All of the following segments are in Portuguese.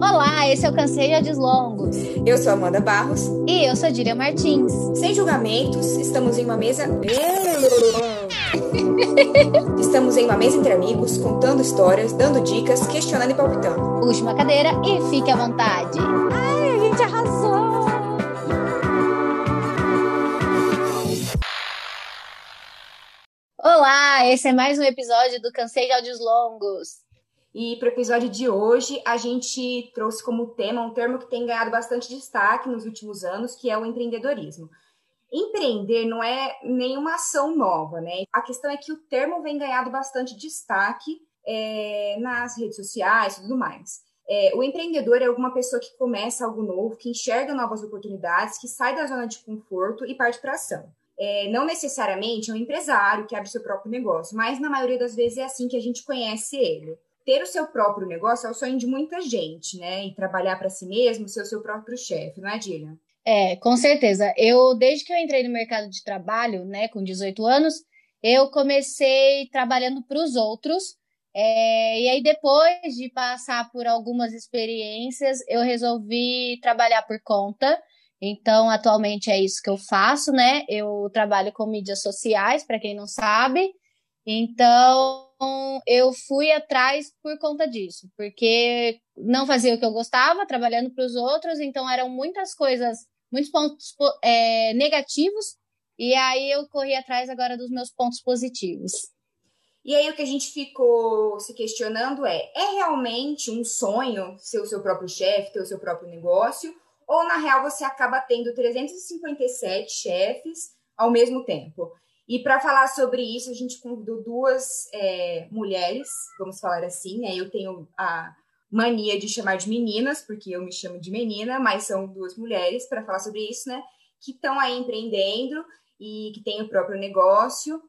Olá, esse é o Cansei de Longos. Eu sou Amanda Barros. E eu sou Dília Martins. Sem julgamentos, estamos em uma mesa. estamos em uma mesa entre amigos, contando histórias, dando dicas, questionando e palpitando. Puxe uma cadeira e fique à vontade. Ai, a gente arrasou! Olá, esse é mais um episódio do Cansei de Áudios Longos. E para o episódio de hoje, a gente trouxe como tema um termo que tem ganhado bastante destaque nos últimos anos, que é o empreendedorismo. Empreender não é nenhuma ação nova, né? A questão é que o termo vem ganhado bastante destaque é, nas redes sociais e tudo mais. É, o empreendedor é alguma pessoa que começa algo novo, que enxerga novas oportunidades, que sai da zona de conforto e parte para ação. É, não necessariamente é um empresário que abre seu próprio negócio, mas na maioria das vezes é assim que a gente conhece ele ter o seu próprio negócio é o sonho de muita gente, né? E trabalhar para si mesmo, ser o seu próprio chefe, não é, Dília? É, com certeza. Eu, desde que eu entrei no mercado de trabalho, né, com 18 anos, eu comecei trabalhando para os outros. É, e aí, depois de passar por algumas experiências, eu resolvi trabalhar por conta. Então, atualmente é isso que eu faço, né? Eu trabalho com mídias sociais, para quem não sabe. Então, eu fui atrás por conta disso, porque não fazia o que eu gostava, trabalhando para os outros, então eram muitas coisas, muitos pontos é, negativos, e aí eu corri atrás agora dos meus pontos positivos. E aí o que a gente ficou se questionando é: é realmente um sonho ser o seu próprio chefe, ter o seu próprio negócio? Ou na real você acaba tendo 357 chefes ao mesmo tempo? E para falar sobre isso, a gente convidou duas é, mulheres, vamos falar assim, né? Eu tenho a mania de chamar de meninas, porque eu me chamo de menina, mas são duas mulheres para falar sobre isso, né? Que estão aí empreendendo e que têm o próprio negócio,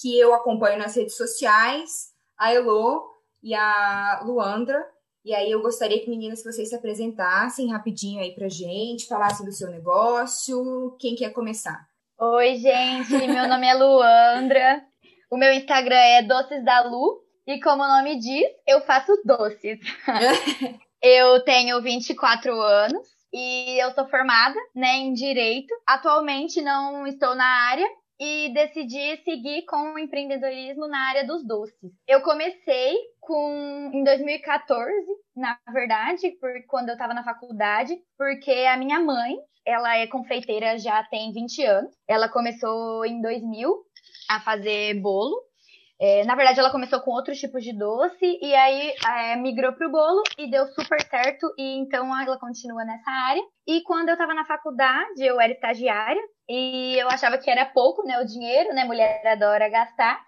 que eu acompanho nas redes sociais, a Elo e a Luandra. E aí eu gostaria que, meninas, que vocês se apresentassem rapidinho aí pra gente, falassem do seu negócio. Quem quer começar? Oi, gente, meu nome é Luandra. O meu Instagram é Doces da Lu. E como o nome diz, eu faço doces. eu tenho 24 anos e eu sou formada né, em Direito. Atualmente não estou na área e decidi seguir com o empreendedorismo na área dos doces. Eu comecei com em 2014, na verdade, por quando eu estava na faculdade, porque a minha mãe ela é confeiteira já tem 20 anos. Ela começou em 2000 a fazer bolo. É, na verdade, ela começou com outros tipos de doce e aí é, migrou para o bolo e deu super certo. E então ela continua nessa área. E quando eu estava na faculdade, eu era estagiária e eu achava que era pouco, né, o dinheiro, né, mulher adora gastar.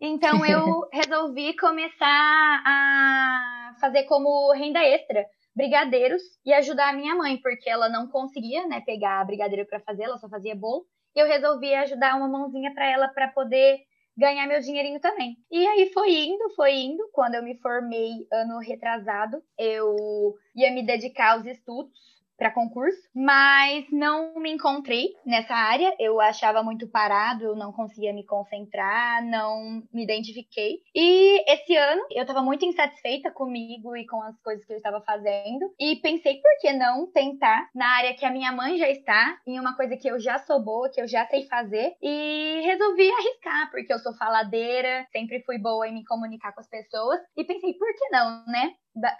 Então eu resolvi começar a fazer como renda extra brigadeiros e ajudar a minha mãe, porque ela não conseguia, né, pegar brigadeiro para fazer, ela só fazia bolo. E eu resolvi ajudar uma mãozinha para ela para poder ganhar meu dinheirinho também. E aí foi indo, foi indo. Quando eu me formei ano retrasado, eu ia me dedicar aos estudos para concurso, mas não me encontrei nessa área. Eu achava muito parado, eu não conseguia me concentrar, não me identifiquei. E esse ano eu estava muito insatisfeita comigo e com as coisas que eu estava fazendo e pensei por que não tentar na área que a minha mãe já está, em uma coisa que eu já sou boa, que eu já sei fazer e resolvi arriscar, porque eu sou faladeira, sempre fui boa em me comunicar com as pessoas e pensei por que não, né?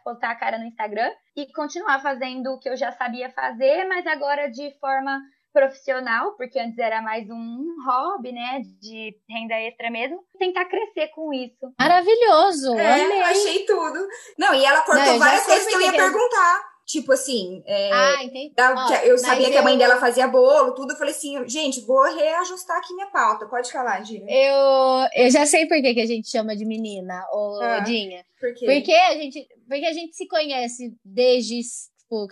Botar a cara no Instagram e continuar fazendo o que eu já sabia fazer, mas agora de forma profissional, porque antes era mais um hobby, né, de renda extra mesmo, tentar crescer com isso. Maravilhoso! É, achei tudo. Não, e ela cortou Não, várias coisas que eu ia perguntar. Tipo assim, é, ah. Da, eu sabia que a mãe dela fazia bolo, tudo. Eu falei assim, gente, vou reajustar aqui minha pauta. Pode falar, Gina. Eu, eu já sei por que, que a gente chama de menina, ô ah, Dinha. Por quê? Porque a, gente, porque a gente se conhece desde tipo,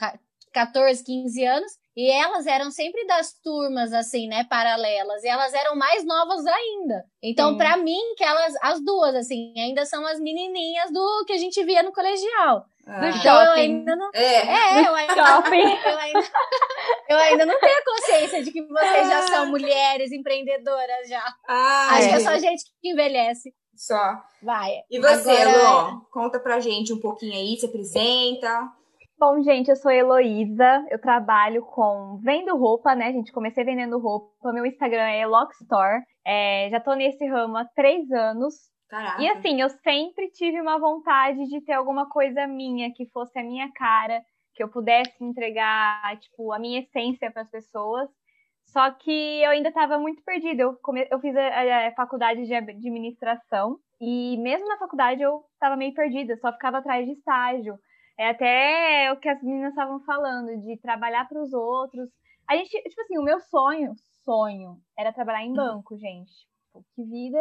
14, 15 anos. E elas eram sempre das turmas, assim, né, paralelas. E elas eram mais novas ainda. Então, para mim, que elas, as duas, assim, ainda são as menininhas do que a gente via no colegial. Ah. Do então, shopping. ainda não... É, é eu ainda, shopping. Eu ainda, eu ainda não tenho a consciência de que vocês já são mulheres empreendedoras já. Ah, Acho é. que é só gente que envelhece. Só. Vai. E você, Agora... Lu, conta pra gente um pouquinho aí, se apresenta. Bom, gente, eu sou Heloísa, eu trabalho com vendo roupa, né, gente? Comecei vendendo roupa, meu Instagram é Lockstore, é, já tô nesse ramo há três anos. Caraca. E assim, eu sempre tive uma vontade de ter alguma coisa minha, que fosse a minha cara, que eu pudesse entregar, tipo, a minha essência para as pessoas. Só que eu ainda estava muito perdida. Eu, come... eu fiz a, a, faculdade de administração e mesmo na faculdade eu estava meio perdida, só ficava atrás de estágio. É até o que as meninas estavam falando, de trabalhar para os outros. A gente, tipo assim, o meu sonho, sonho, era trabalhar em banco, gente. Tipo, que vida,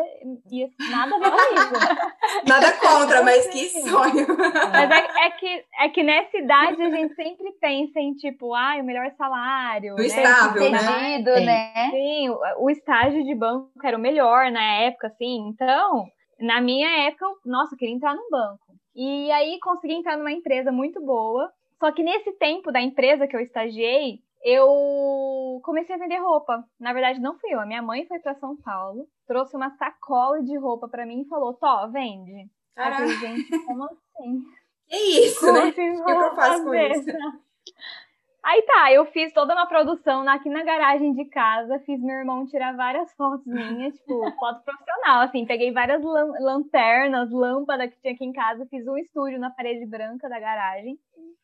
e nada a ver com isso. nada contra, mas que sonho. Mas é, é, que, é que nessa idade a gente sempre pensa em, tipo, ah, o melhor salário. O né? estável, né? né? Sim, o, o estágio de banco era o melhor na época, assim. Então, na minha época, nossa, eu queria entrar num banco. E aí consegui entrar numa empresa muito boa. Só que nesse tempo da empresa que eu estagiei, eu comecei a vender roupa. Na verdade, não fui eu. A minha mãe foi para São Paulo, trouxe uma sacola de roupa para mim e falou: Tó, vende. Caraca. Aí, gente, como assim? Que isso, como né? Assim, o que eu faço com isso? Aí tá, eu fiz toda uma produção aqui na garagem de casa, fiz meu irmão tirar várias fotos minhas, tipo, foto profissional, assim, peguei várias lan lanternas, lâmpadas que tinha aqui em casa, fiz um estúdio na parede branca da garagem.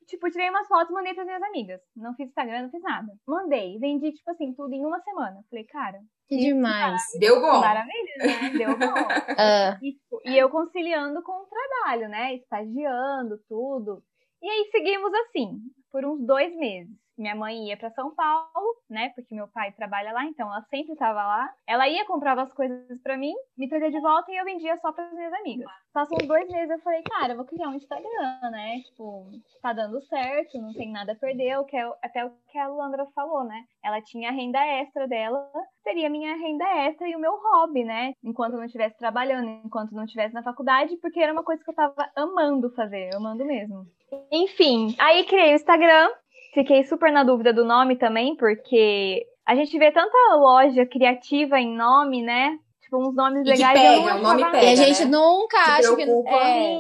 Tipo, tirei umas fotos e mandei pras minhas amigas. Não fiz Instagram, não fiz nada. Mandei, vendi, tipo assim, tudo em uma semana. Falei, cara. Que demais. Deu bom. Maravilha, né? Deu bom. uh. e, e eu conciliando com o trabalho, né? Estagiando, tudo. E aí seguimos assim por uns dois meses. Minha mãe ia para São Paulo, né? Porque meu pai trabalha lá, então ela sempre estava lá. Ela ia comprava as coisas para mim, me trazia de volta e eu vendia só para as minhas amigas. Passou uns dois meses, eu falei, cara, eu vou criar um Instagram, né? Tipo, tá dando certo, não tem nada a perder. O que é, até o que a Luandra falou, né? Ela tinha a renda extra dela, seria minha renda extra e o meu hobby, né? Enquanto eu não estivesse trabalhando, enquanto não estivesse na faculdade, porque era uma coisa que eu tava amando fazer, amando mesmo. Enfim, aí criei o Instagram, fiquei super na dúvida do nome também, porque a gente vê tanta loja criativa em nome, né? Tipo, uns nomes e legais. Pega, o nome pega, e a gente né? nunca acha que. É,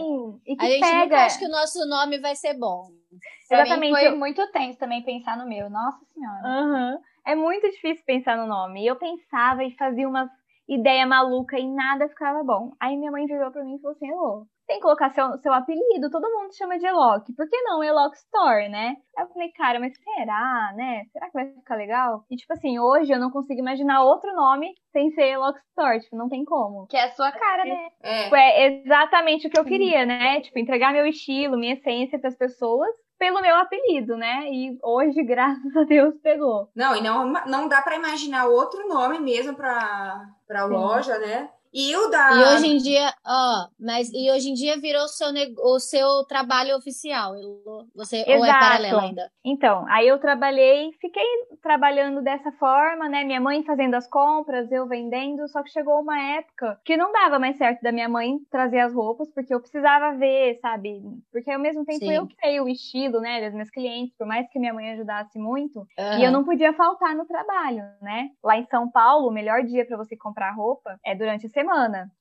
e que a gente pega. nunca acha que o nosso nome vai ser bom. Pra Exatamente. Mim foi muito tenso também pensar no meu. Nossa Senhora. Uhum. É muito difícil pensar no nome. E eu pensava e fazia umas ideia maluca e nada ficava bom. Aí minha mãe virou pra mim e falou assim: Elô, tem que colocar seu, seu apelido, todo mundo chama de Eloque. Por que não Eloque Store, né? Aí eu falei, cara, mas será, né? Será que vai ficar legal? E tipo assim, hoje eu não consigo imaginar outro nome sem ser Eloque Store, tipo, não tem como. Que é a sua cara, né? É. Tipo, é exatamente o que eu queria, né? Tipo, entregar meu estilo, minha essência para as pessoas pelo meu apelido, né? E hoje, graças a Deus, pegou. Não, e não, não dá para imaginar outro nome mesmo para para loja, né? E o da. E hoje em dia, ó, mas e hoje em dia virou o seu, o seu trabalho oficial. Você Exato. ou é paralelo ainda? Então, aí eu trabalhei, fiquei trabalhando dessa forma, né? Minha mãe fazendo as compras, eu vendendo, só que chegou uma época que não dava mais certo da minha mãe trazer as roupas, porque eu precisava ver, sabe? Porque ao mesmo tempo Sim. eu criei o estilo, né, das minhas clientes, por mais que minha mãe ajudasse muito, uhum. e eu não podia faltar no trabalho, né? Lá em São Paulo, o melhor dia para você comprar roupa é durante a semana.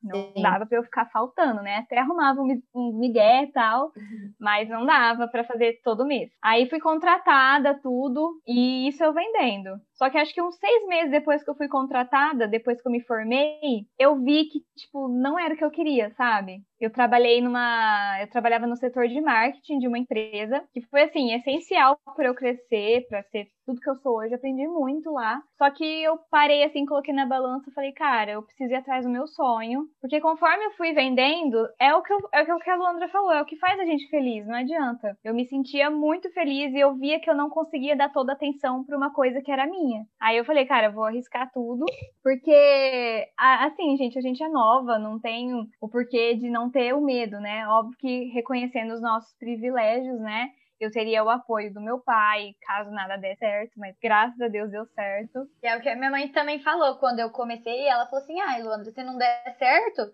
Não Sim. dava para eu ficar faltando, né? Até arrumava um, um migué e tal, uhum. mas não dava para fazer todo mês. Aí fui contratada, tudo, e isso eu vendendo. Só que acho que uns seis meses depois que eu fui contratada, depois que eu me formei, eu vi que, tipo, não era o que eu queria, sabe? Eu trabalhei numa. Eu trabalhava no setor de marketing de uma empresa, que foi, assim, essencial para eu crescer, para ser tudo que eu sou hoje. Aprendi muito lá. Só que eu parei, assim, coloquei na balança e falei, cara, eu preciso ir atrás do meu sonho. Porque conforme eu fui vendendo, é o que, eu, é o que a Luandra falou, é o que faz a gente feliz, não adianta. Eu me sentia muito feliz e eu via que eu não conseguia dar toda a atenção para uma coisa que era minha. Aí eu falei, cara, eu vou arriscar tudo, porque, assim, gente, a gente é nova, não tem o porquê de não ter o medo, né? Óbvio que reconhecendo os nossos privilégios, né? Eu teria o apoio do meu pai, caso nada der certo, mas graças a Deus deu certo. E é o que a minha mãe também falou quando eu comecei, ela falou assim: ai, Luandra, se não der certo,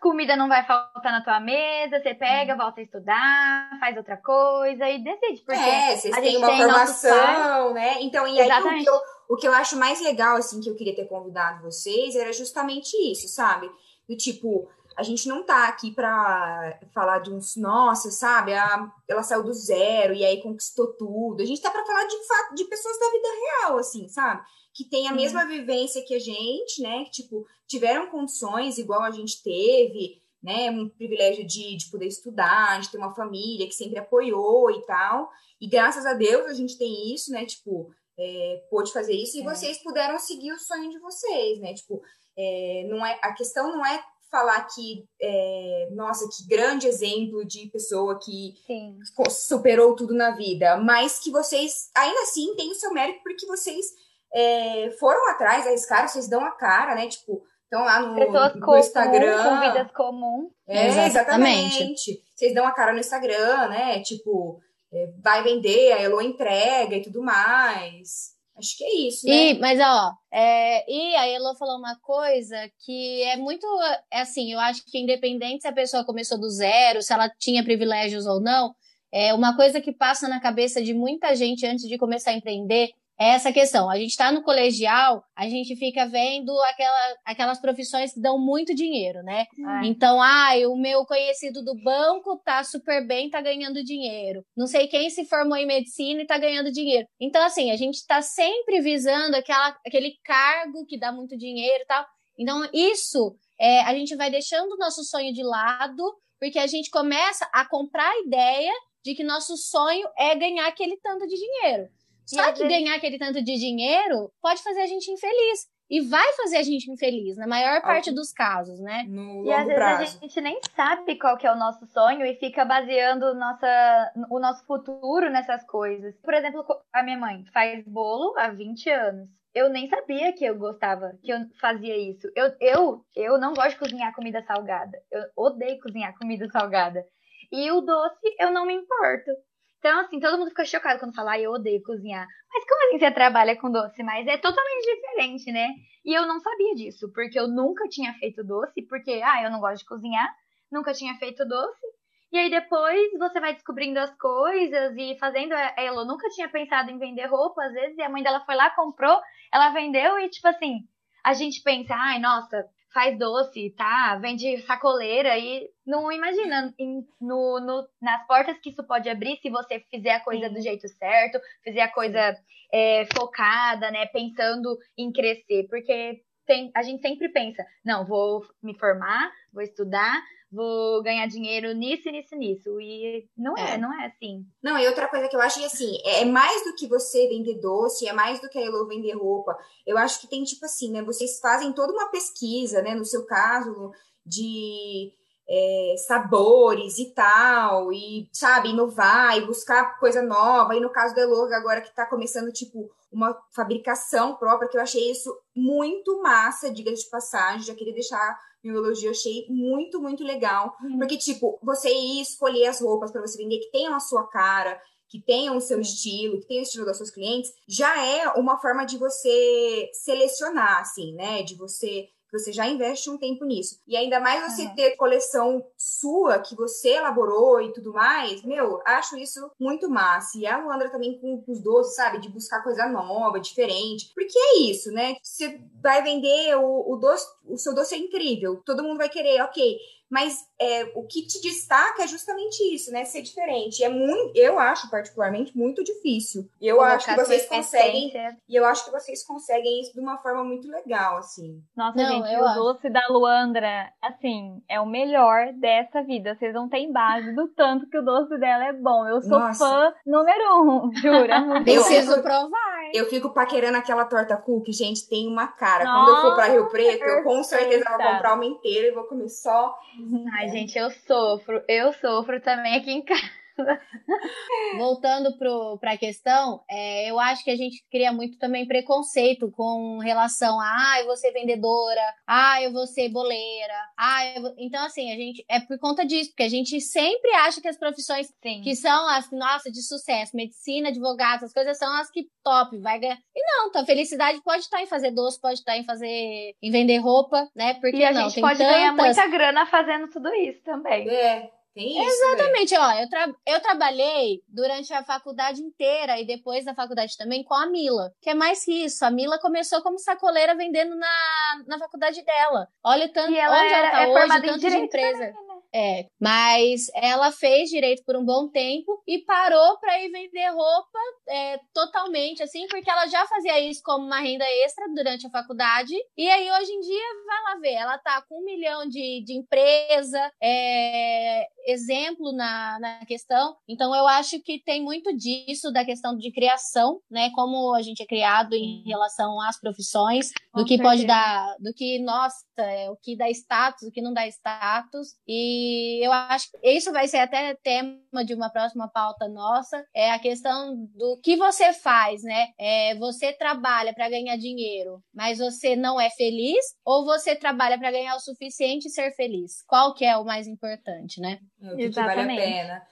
comida não vai faltar na tua mesa, você pega, hum. volta a estudar, faz outra coisa e decide. Porque é, vocês têm uma formação, né? Então, e Exatamente. aí o que, eu, o que eu acho mais legal, assim, que eu queria ter convidado vocês era justamente isso, sabe? Do tipo, a gente não tá aqui para falar de uns, nossa, sabe? A, ela saiu do zero e aí conquistou tudo. A gente tá para falar de fato de pessoas da vida real, assim, sabe? Que tem a mesma vivência que a gente, né? Que, tipo, tiveram condições igual a gente teve, né? Um privilégio de, de poder estudar, de ter uma família que sempre apoiou e tal. E graças a Deus a gente tem isso, né? Tipo, é, pôde fazer isso e é. vocês puderam seguir o sonho de vocês, né? Tipo, é, não é, a questão não é falar que, é, nossa, que grande exemplo de pessoa que Sim. superou tudo na vida, mas que vocês, ainda assim, têm o seu mérito porque vocês é, foram atrás, arriscaram, vocês dão a cara, né? Tipo, estão lá no, Pessoas no Instagram. Com vidas comuns. É, exatamente. Vocês dão a cara no Instagram, né? Tipo, é, vai vender, a Elo entrega e tudo mais. Acho que é isso, né? E, mas, ó, é, e a Elo falou uma coisa que é muito, é assim, eu acho que independente se a pessoa começou do zero, se ela tinha privilégios ou não, é uma coisa que passa na cabeça de muita gente antes de começar a empreender é essa questão. A gente está no colegial, a gente fica vendo aquela, aquelas profissões que dão muito dinheiro, né? Ah. Então, ah, o meu conhecido do banco tá super bem, tá ganhando dinheiro. Não sei quem se formou em medicina e tá ganhando dinheiro. Então, assim, a gente está sempre visando aquela, aquele cargo que dá muito dinheiro e tal. Então, isso é, a gente vai deixando o nosso sonho de lado, porque a gente começa a comprar a ideia de que nosso sonho é ganhar aquele tanto de dinheiro. Só que vezes... ganhar aquele tanto de dinheiro pode fazer a gente infeliz. E vai fazer a gente infeliz, na maior parte dos casos, né? No e às vezes prazo. a gente nem sabe qual que é o nosso sonho e fica baseando nossa, o nosso futuro nessas coisas. Por exemplo, a minha mãe faz bolo há 20 anos. Eu nem sabia que eu gostava, que eu fazia isso. Eu, eu, eu não gosto de cozinhar comida salgada. Eu odeio cozinhar comida salgada. E o doce, eu não me importo. Então, assim, todo mundo fica chocado quando fala, ah, eu odeio cozinhar. Mas como assim você trabalha com doce? Mas é totalmente diferente, né? E eu não sabia disso, porque eu nunca tinha feito doce, porque, ah, eu não gosto de cozinhar, nunca tinha feito doce. E aí depois você vai descobrindo as coisas e fazendo. Ela nunca tinha pensado em vender roupa, às vezes, e a mãe dela foi lá, comprou, ela vendeu e, tipo assim, a gente pensa, ai, nossa, faz doce, tá? Vende sacoleira e não imagina no, no, nas portas que isso pode abrir se você fizer a coisa Sim. do jeito certo, fizer a coisa é, focada, né? Pensando em crescer, porque tem, a gente sempre pensa, não, vou me formar, vou estudar, vou ganhar dinheiro nisso, nisso, nisso. E não é, é, não é assim. Não, e outra coisa que eu acho é assim, é mais do que você vender doce, é mais do que a Elo vender roupa. Eu acho que tem tipo assim, né? Vocês fazem toda uma pesquisa, né? No seu caso, de é, sabores e tal, e, sabe, inovar e buscar coisa nova. E no caso da Elorga, agora que tá começando, tipo, uma fabricação própria, que eu achei isso muito massa, diga de passagem, já queria deixar meu elogio, eu achei muito, muito legal. Uhum. Porque, tipo, você ir escolher as roupas para você vender que tenham a sua cara, que tenham o seu uhum. estilo, que tenham o estilo dos seus clientes, já é uma forma de você selecionar, assim, né? De você você já investe um tempo nisso. E ainda mais você uhum. ter coleção sua, que você elaborou e tudo mais, meu, acho isso muito massa. E a Luandra também com os doces, sabe? De buscar coisa nova, diferente. Porque é isso, né? Você vai vender o, o doce, o seu doce é incrível. Todo mundo vai querer, ok mas é, o que te destaca é justamente isso, né? Ser diferente. É muito, eu acho particularmente muito difícil. E eu Colocar acho que vocês conseguem. E eu acho que vocês conseguem isso de uma forma muito legal, assim. Nossa, não, gente, o acho. doce da Luandra, assim, é o melhor dessa vida. Vocês não têm base do tanto que o doce dela é bom. Eu sou Nossa. fã número um, jura? Preciso provar. Eu fico paquerando aquela torta cookie, gente, tem uma cara. Nossa, Quando eu for para Rio Preto, eu com certeza vou comprar uma inteira e vou comer só Ai, gente, eu sofro. Eu sofro também aqui em casa. Voltando para a questão, é, eu acho que a gente cria muito também preconceito com relação a ah, eu vou ser vendedora, ah, eu vou ser boleira, ah, vou... então assim, a gente é por conta disso, porque a gente sempre acha que as profissões Sim. que são as nossa de sucesso, medicina, advogado, as coisas são as que top, vai ganhar. E não, então a felicidade pode estar em fazer doce, pode estar em fazer em vender roupa, né? Porque e a não, gente pode tantas... ganhar muita grana fazendo tudo isso também. É. Tem isso. Exatamente, ó. Eu, tra eu trabalhei durante a faculdade inteira e depois da faculdade também com a Mila, que é mais que isso. A Mila começou como sacoleira vendendo na, na faculdade dela. Olha o tanto, ela onde era, ela tá é hoje, tanto de né? É, mas ela fez direito por um bom tempo e parou para ir vender roupa é, totalmente, assim, porque ela já fazia isso como uma renda extra durante a faculdade. E aí, hoje em dia, vai lá ver, ela tá com um milhão de, de empresa, é, exemplo na, na questão. Então, eu acho que tem muito disso, da questão de criação, né? Como a gente é criado em relação às profissões, do que pode dar, do que, nossa, é, o que dá status, o que não dá status. E eu acho que isso vai ser até tema de uma próxima pauta nossa, é a questão do que você faz, né? É, você trabalha para ganhar dinheiro, mas você não é feliz, ou você trabalha para ganhar o suficiente e ser feliz? Qual que é o mais importante, né? É, o que, que vale a pena.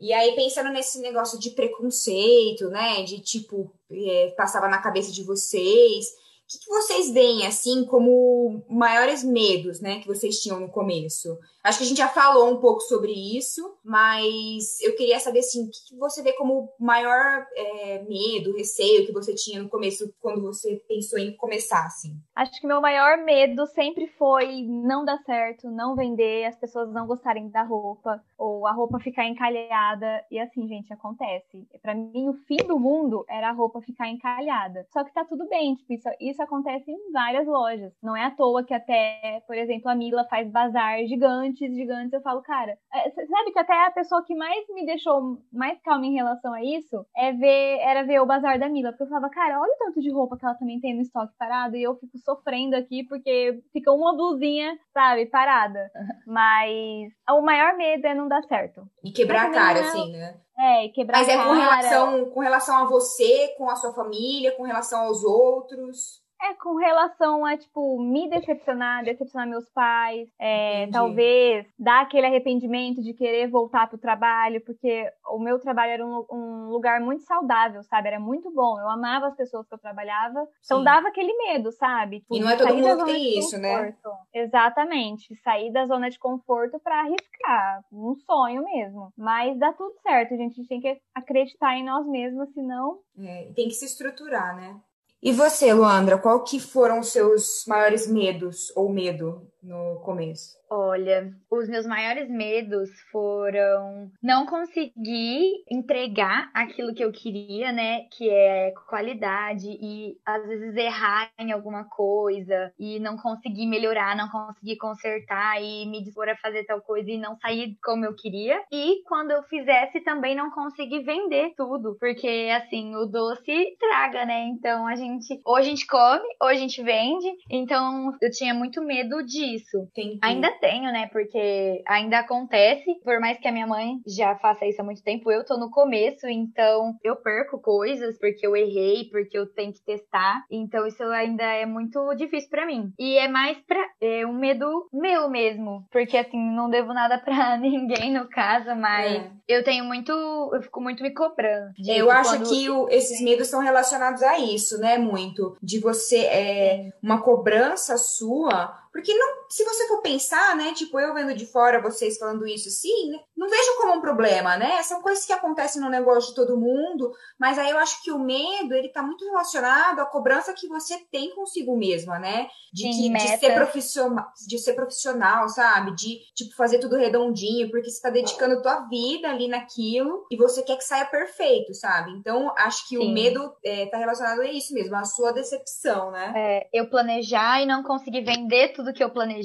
E aí, pensando nesse negócio de preconceito, né? De tipo, é, passava na cabeça de vocês. O que, que vocês veem, assim, como maiores medos, né? Que vocês tinham no começo? Acho que a gente já falou um pouco sobre isso, mas eu queria saber assim, o que você vê como maior é, medo, receio que você tinha no começo, quando você pensou em começar, assim? Acho que meu maior medo sempre foi não dar certo, não vender, as pessoas não gostarem da roupa, ou a roupa ficar encalhada. E assim, gente, acontece. Para mim, o fim do mundo era a roupa ficar encalhada. Só que tá tudo bem, tipo, isso, isso acontece em várias lojas. Não é à toa que até, por exemplo, a Mila faz bazar gigante gigantes, gigantes, eu falo, cara, é, sabe que até a pessoa que mais me deixou mais calma em relação a isso é ver, era ver o bazar da Mila, porque eu falava, cara, olha o tanto de roupa que ela também tem no estoque parado, e eu fico sofrendo aqui porque fica uma blusinha, sabe, parada. Mas o maior medo é não dar certo. E quebrar a cara, é... assim, né? É, quebrar Mas a é cara. com relação, com relação a você, com a sua família, com relação aos outros. É com relação a, tipo, me decepcionar, decepcionar meus pais, é, talvez dar aquele arrependimento de querer voltar pro trabalho, porque o meu trabalho era um, um, lugar muito saudável, sabe? Era muito bom. Eu amava as pessoas que eu trabalhava. Então Sim. dava aquele medo, sabe? Tipo, e não é todo mundo que tem isso, né? Exatamente. Sair da zona de conforto para arriscar. Um sonho mesmo. Mas dá tudo certo, gente. A gente tem que acreditar em nós mesmos, senão. É, tem que se estruturar, né? E você, Luandra, qual que foram os seus maiores medos ou medo no começo? Olha, os meus maiores medos foram não conseguir entregar aquilo que eu queria, né? Que é qualidade e às vezes errar em alguma coisa e não conseguir melhorar, não conseguir consertar e me dispor a fazer tal coisa e não sair como eu queria. E quando eu fizesse também não conseguir vender tudo, porque assim, o doce traga, né? Então a gente, ou a gente come, ou a gente vende. Então eu tinha muito medo disso. Entendi. Ainda tenho, né? Porque ainda acontece. Por mais que a minha mãe já faça isso há muito tempo, eu tô no começo, então eu perco coisas porque eu errei, porque eu tenho que testar. Então isso ainda é muito difícil para mim. E é mais pra é um medo meu mesmo. Porque assim, não devo nada pra ninguém no caso, mas É. eu tenho muito. Eu fico muito me cobrando. Eu acho quando- que o- esses medos são relacionados a isso, né? Muito. De você, é, uma cobrança sua. Porque não, se você for pensar, né? Tipo, eu vendo de fora vocês falando isso assim, né, não vejo como um problema, né? São coisas que acontecem no negócio de todo mundo. Mas aí eu acho que o medo, ele tá muito relacionado à cobrança que você tem consigo mesma, né? De, Sim, que, de ser profissional, de ser profissional, sabe? De, tipo, fazer tudo redondinho, porque você tá dedicando tua vida ali naquilo e você quer que saia perfeito, sabe? Então, acho que o Sim. medo é, tá relacionado a isso mesmo, a sua decepção, né? É, eu planejar e não conseguir vender tudo que eu planejei,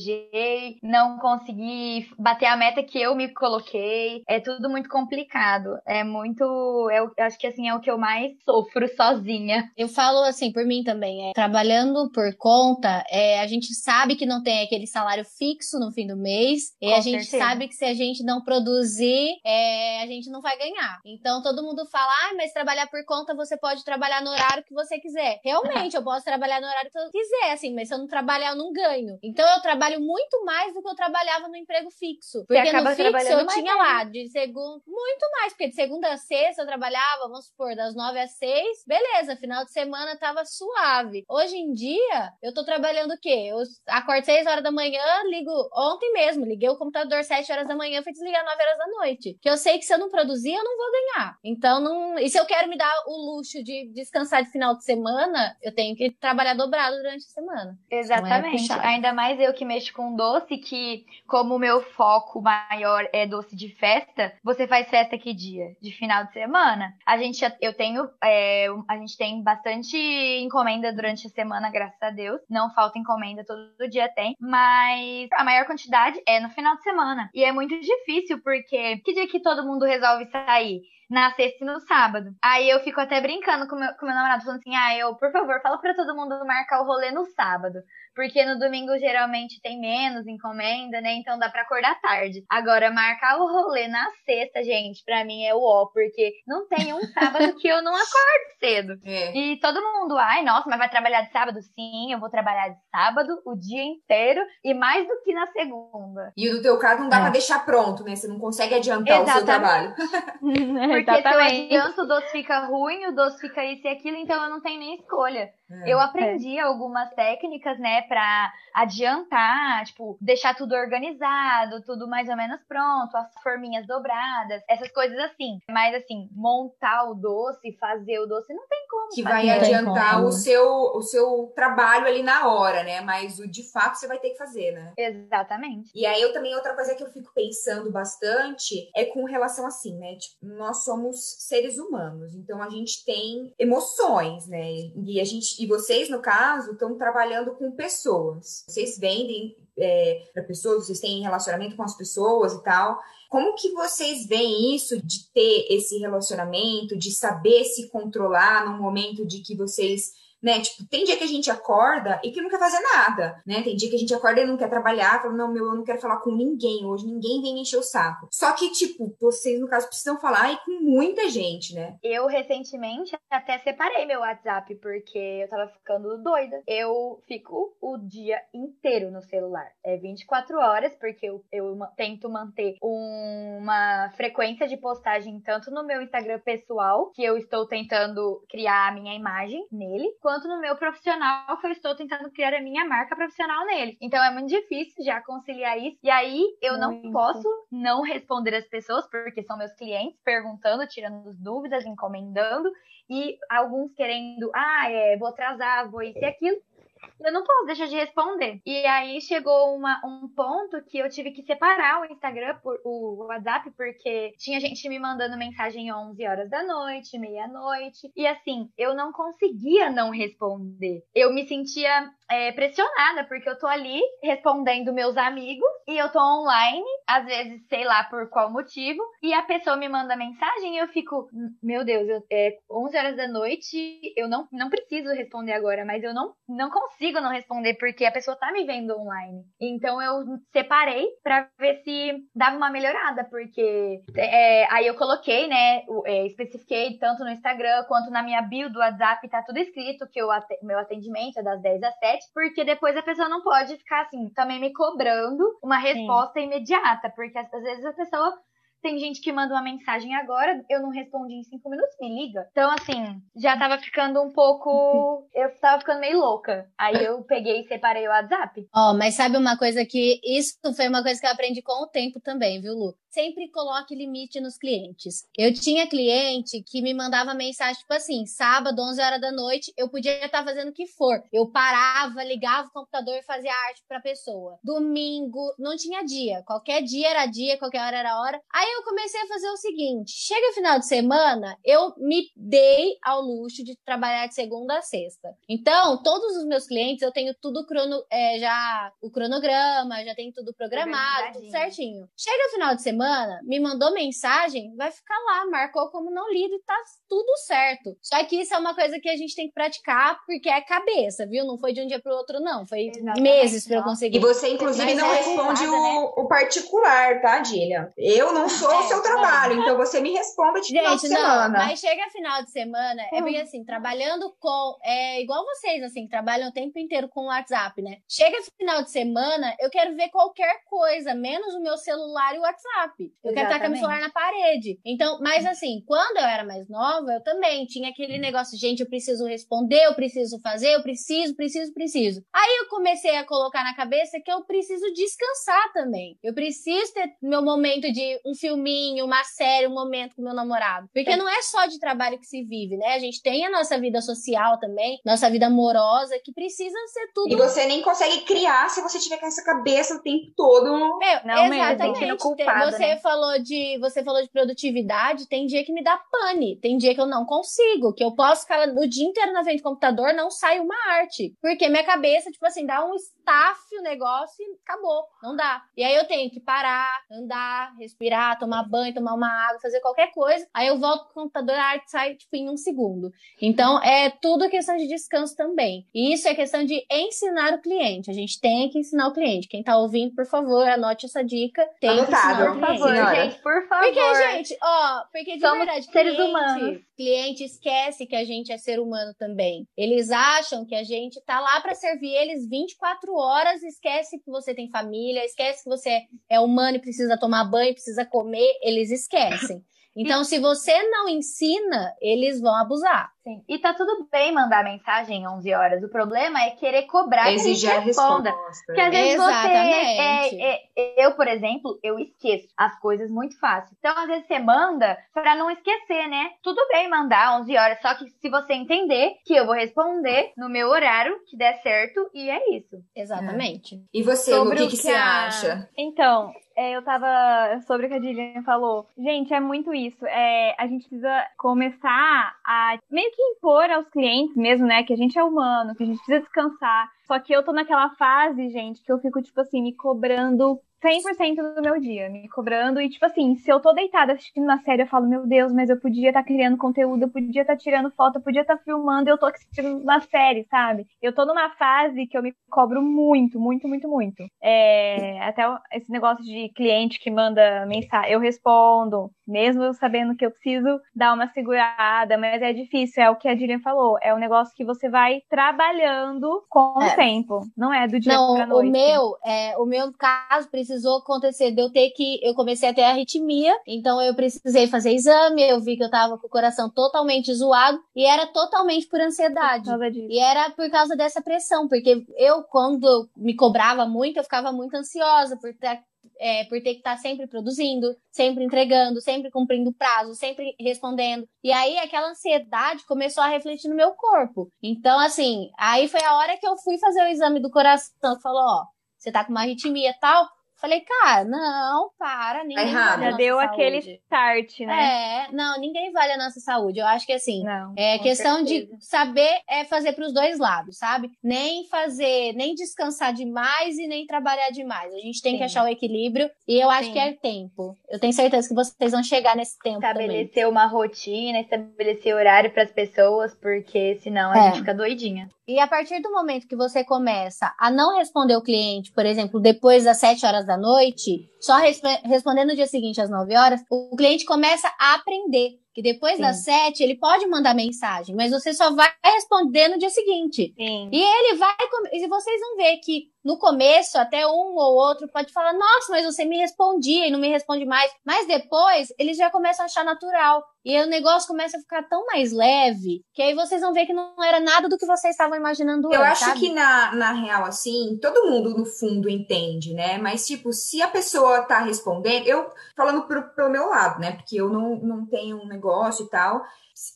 não conseguir bater a meta que eu me coloquei. É tudo muito complicado. É muito. Eu acho que assim é o que eu mais sofro sozinha. Eu falo assim por mim também, é, trabalhando por conta, é, a gente sabe que não tem aquele salário fixo no fim do mês, e Com a gente certeza. sabe que se a gente não produzir, é, a gente não vai ganhar. Então todo mundo fala, ah, mas trabalhar por conta você pode trabalhar no horário que você quiser. Realmente, eu posso trabalhar no horário que eu quiser, assim, mas se eu não trabalhar, eu não ganho. Então eu trabalho trabalho muito mais do que eu trabalhava no emprego fixo. Porque no fixo eu tinha lá de segunda. Muito mais, porque de segunda a sexta eu trabalhava, vamos supor, das nove às seis. Beleza, final de semana tava suave. Hoje em dia, eu tô trabalhando o quê? Eu acordo seis horas da manhã, ligo. Ontem mesmo, liguei o computador sete horas da manhã, fui desligar nove horas da noite. Que eu sei que se eu não produzir, eu não vou ganhar. Então, não. E se eu quero me dar o luxo de descansar de final de semana, eu tenho que trabalhar dobrado durante a semana. É Exatamente. É Ainda mais eu que mexo com doce, que como o meu foco maior é doce de festa, você faz festa que dia? De final de semana? A gente, eu tenho, é, a gente tem bastante encomenda durante a semana, graças a Deus. Não falta encomenda, todo dia tem. Mas a maior quantidade é no final de semana. E é muito difícil, porque que dia que todo mundo resolve sair? Na sexta e no sábado. Aí eu fico até brincando com meu, com meu namorado, falando assim: ah, eu, por favor, fala pra todo mundo marcar o rolê no sábado porque no domingo geralmente tem menos encomenda, né? Então dá para acordar tarde. Agora, marcar o rolê na sexta, gente, para mim é o ó, porque não tem um sábado que eu não acordo cedo. É. E todo mundo, ai, nossa, mas vai trabalhar de sábado? Sim, eu vou trabalhar de sábado o dia inteiro e mais do que na segunda. E no teu caso não dá é. pra deixar pronto, né? Você não consegue adiantar Exatamente. o seu trabalho. porque Exatamente. se eu adianto, o doce fica ruim, o doce fica isso e aquilo, então eu não tenho nem escolha. É. Eu aprendi é. algumas técnicas, né, para adiantar, tipo, deixar tudo organizado, tudo mais ou menos pronto, as forminhas dobradas, essas coisas assim. Mas assim, montar o doce, fazer o doce, não tem como. Que vai adiantar o seu, o seu trabalho ali na hora, né? Mas o de fato você vai ter que fazer, né? Exatamente. E aí eu também, outra coisa que eu fico pensando bastante é com relação assim, né? Tipo, nós somos seres humanos, então a gente tem emoções, né? E a gente e vocês, no caso, estão trabalhando com pessoas. Vocês vendem é, para pessoas, vocês têm relacionamento com as pessoas e tal. Como que vocês veem isso de ter esse relacionamento, de saber se controlar no momento de que vocês né? Tipo, tem dia que a gente acorda e que não quer fazer nada, né? Tem dia que a gente acorda e não quer trabalhar, fala, não, meu, eu não quero falar com ninguém hoje, ninguém vem me encher o saco. Só que, tipo, vocês, no caso, precisam falar e com muita gente, né? Eu, recentemente, até separei meu WhatsApp, porque eu tava ficando doida. Eu fico o dia inteiro no celular. É 24 horas, porque eu, eu tento manter uma frequência de postagem tanto no meu Instagram pessoal, que eu estou tentando criar a minha imagem nele, quanto no meu profissional, que eu estou tentando criar a minha marca profissional nele. Então é muito difícil já conciliar isso. E aí eu muito. não posso não responder as pessoas, porque são meus clientes, perguntando, tirando dúvidas, encomendando, e alguns querendo, ah, é, vou atrasar, vou isso e aquilo eu não posso deixar de responder. E aí chegou uma, um ponto que eu tive que separar o Instagram, por, o WhatsApp, porque tinha gente me mandando mensagem 11 horas da noite, meia-noite. E assim, eu não conseguia não responder. Eu me sentia é, pressionada, porque eu tô ali respondendo meus amigos e eu tô online, às vezes, sei lá por qual motivo, e a pessoa me manda mensagem e eu fico, meu Deus, eu, é 11 horas da noite, eu não, não preciso responder agora, mas eu não, não consigo não responder porque a pessoa tá me vendo online. Então eu separei para ver se dava uma melhorada, porque é, aí eu coloquei, né, é, especifiquei tanto no Instagram quanto na minha bio do WhatsApp, tá tudo escrito que o meu atendimento é das 10 às 7 porque depois a pessoa não pode ficar assim, também me cobrando uma resposta Sim. imediata, porque às vezes a pessoa tem gente que manda uma mensagem agora, eu não respondi em cinco minutos, me liga. Então, assim, já tava ficando um pouco. Eu tava ficando meio louca. Aí eu peguei e separei o WhatsApp. Ó, oh, mas sabe uma coisa que. Isso foi uma coisa que eu aprendi com o tempo também, viu, Lu? Sempre coloque limite nos clientes. Eu tinha cliente que me mandava mensagem, tipo assim, sábado, 11 horas da noite, eu podia estar fazendo o que for. Eu parava, ligava o computador e fazia arte pra pessoa. Domingo, não tinha dia. Qualquer dia era dia, qualquer hora era hora. Aí eu comecei a fazer o seguinte: chega final de semana, eu me dei ao luxo de trabalhar de segunda a sexta. Então, todos os meus clientes, eu tenho tudo crono, é, já o cronograma, já tenho tudo programado, tudo certinho. Chega final de semana, semana, me mandou mensagem, vai ficar lá, marcou como não lido e tá tudo certo. Só que isso é uma coisa que a gente tem que praticar porque é cabeça, viu? Não foi de um dia pro outro, não. Foi Exatamente. meses para eu conseguir. E você, inclusive, Mas não é responde o, né? o, particular, tá, Dília? Eu não sou o seu trabalho, então você me responda de Gente, final de não, semana. mas chega final de semana, é porque Hum. assim, trabalhando com. É igual vocês, assim, que trabalham o tempo inteiro com o WhatsApp, né? Chega final de semana, eu quero ver qualquer coisa, menos o meu celular e o WhatsApp. Eu quero estar com o meu Exatamente. celular na parede. Então, mas assim, quando eu era mais nova, eu também tinha aquele negócio, gente, eu preciso responder, eu preciso fazer, eu preciso, preciso, preciso. Aí eu comecei a colocar na cabeça que eu preciso descansar também. Eu preciso ter meu momento de um filminho, uma série, um momento com meu namorado. Porque não é só de trabalho que se vive, né? A gente tem a nossa vida social também, nossa vida amorosa, que precisa ser tudo E você nem consegue criar se você tiver com essa cabeça o tempo todo. Meu, Não mesmo, exatamente. sentindo culpada, você né? falou de você falou de produtividade, tem dia que me dá pane, tem dia que eu não consigo, que eu posso ficar o dia inteiro na frente do computador, não sai uma arte, porque minha cabeça, tipo assim, dá um staff o negócio e acabou, não dá. E aí eu tenho que parar, andar, respirar, tomar banho, tomar uma água, fazer qualquer coisa. Aí eu volto pro computador, a arte sai tipo em um segundo. Então é tudo questão de descanso também. E isso é questão de ensinar o cliente. A gente tem que ensinar o cliente. Quem tá ouvindo, por favor, anote essa dica. Tem que Anotado. Favor, Senhora. gente, por favor. Porque, gente, ó, porque de Somos verdade, seres cliente, humanos. cliente esquece que a gente é ser humano também. Eles acham que a gente tá lá pra servir eles 24 horas, esquece que você tem família, esquece que você é humano e precisa tomar banho, precisa comer, eles esquecem. Então, se você não ensina, eles vão abusar. Sim. E tá tudo bem mandar mensagem 11 horas. O problema é querer cobrar que a gente Exigir a responda. resposta. Porque às vezes Exatamente. você. É, é, eu, por exemplo, eu esqueço as coisas muito fácil. Então, às vezes, você manda pra não esquecer, né? Tudo bem mandar 11 horas, só que se você entender que eu vou responder no meu horário, que der certo, e é isso. Exatamente. E você, Lu, o Sobre que, o que que você a- acha? Então, é, eu tava sobre o que a Dillian falou. Gente, é muito isso. É, a gente precisa começar a meio que impor aos clientes mesmo, né? Que a gente é humano, que a gente precisa descansar. Só que eu tô naquela fase, gente, que eu fico, tipo assim, me cobrando 100% do meu dia, me cobrando. E, tipo assim, se eu tô deitada assistindo uma série, eu falo, meu Deus, mas eu podia estar criando conteúdo, eu podia estar tirando foto, eu podia estar filmando, e eu tô assistindo uma série, sabe? Eu tô numa fase que eu me cobro muito, muito, muito, muito. É, até o- esse negócio de cliente que manda mensagem, eu respondo, mesmo eu sabendo que eu preciso dar uma segurada, mas é difícil, é o que a Dillian falou, é um negócio que você vai trabalhando com É. o tempo, não é do dia Não, pra o noite. meu, é, o meu caso precisou acontecer de eu ter que. Eu comecei a ter arritmia, então eu precisei fazer exame. Eu vi que eu tava com o coração totalmente zoado e era totalmente por ansiedade. E era por causa dessa pressão, porque eu, quando eu me cobrava muito, eu ficava muito ansiosa por ter, é, por ter que estar sempre produzindo, sempre entregando, sempre cumprindo prazo, sempre respondendo. E aí aquela ansiedade começou a refletir no meu corpo. Então, assim, aí foi a hora que eu fui fazer o exame do coração, falou, ó, você tá com uma arritmia e tal. Falei, cara, não, para, ninguém errado. vale a Já deu saúde. aquele start, né? É, não, ninguém vale a nossa saúde. Eu acho que assim, Não. é questão certeza. de saber é fazer para os dois lados, sabe? Nem fazer, nem descansar demais e nem trabalhar demais. A gente tem que Sim. achar o equilíbrio e eu acho Sim. que é tempo. Eu tenho certeza que vocês vão chegar nesse tempo também. Estabelecer uma rotina, estabelecer horário pras pessoas, porque senão a É. gente fica doidinha. E a partir do momento que você começa a não responder o cliente, por exemplo, depois das 7 horas da noite, só resp- responder no dia seguinte às 9 horas, o cliente começa a aprender que depois Sim. das 7 ele pode mandar mensagem, mas você só vai responder no dia seguinte. Sim. E ele vai. E vocês vão ver que no começo, até um ou outro pode falar: Nossa, mas você me respondia e não me responde mais. Mas depois, eles já começam a achar natural. E aí o negócio começa a ficar tão mais leve que aí vocês vão ver que não era nada do que vocês estavam imaginando Eu antes, acho sabe? que na, na real, assim, todo mundo no fundo entende, né? Mas, tipo, se a pessoa tá respondendo, eu falando pro, pelo meu lado, né? Porque eu não, não tenho um negócio e tal.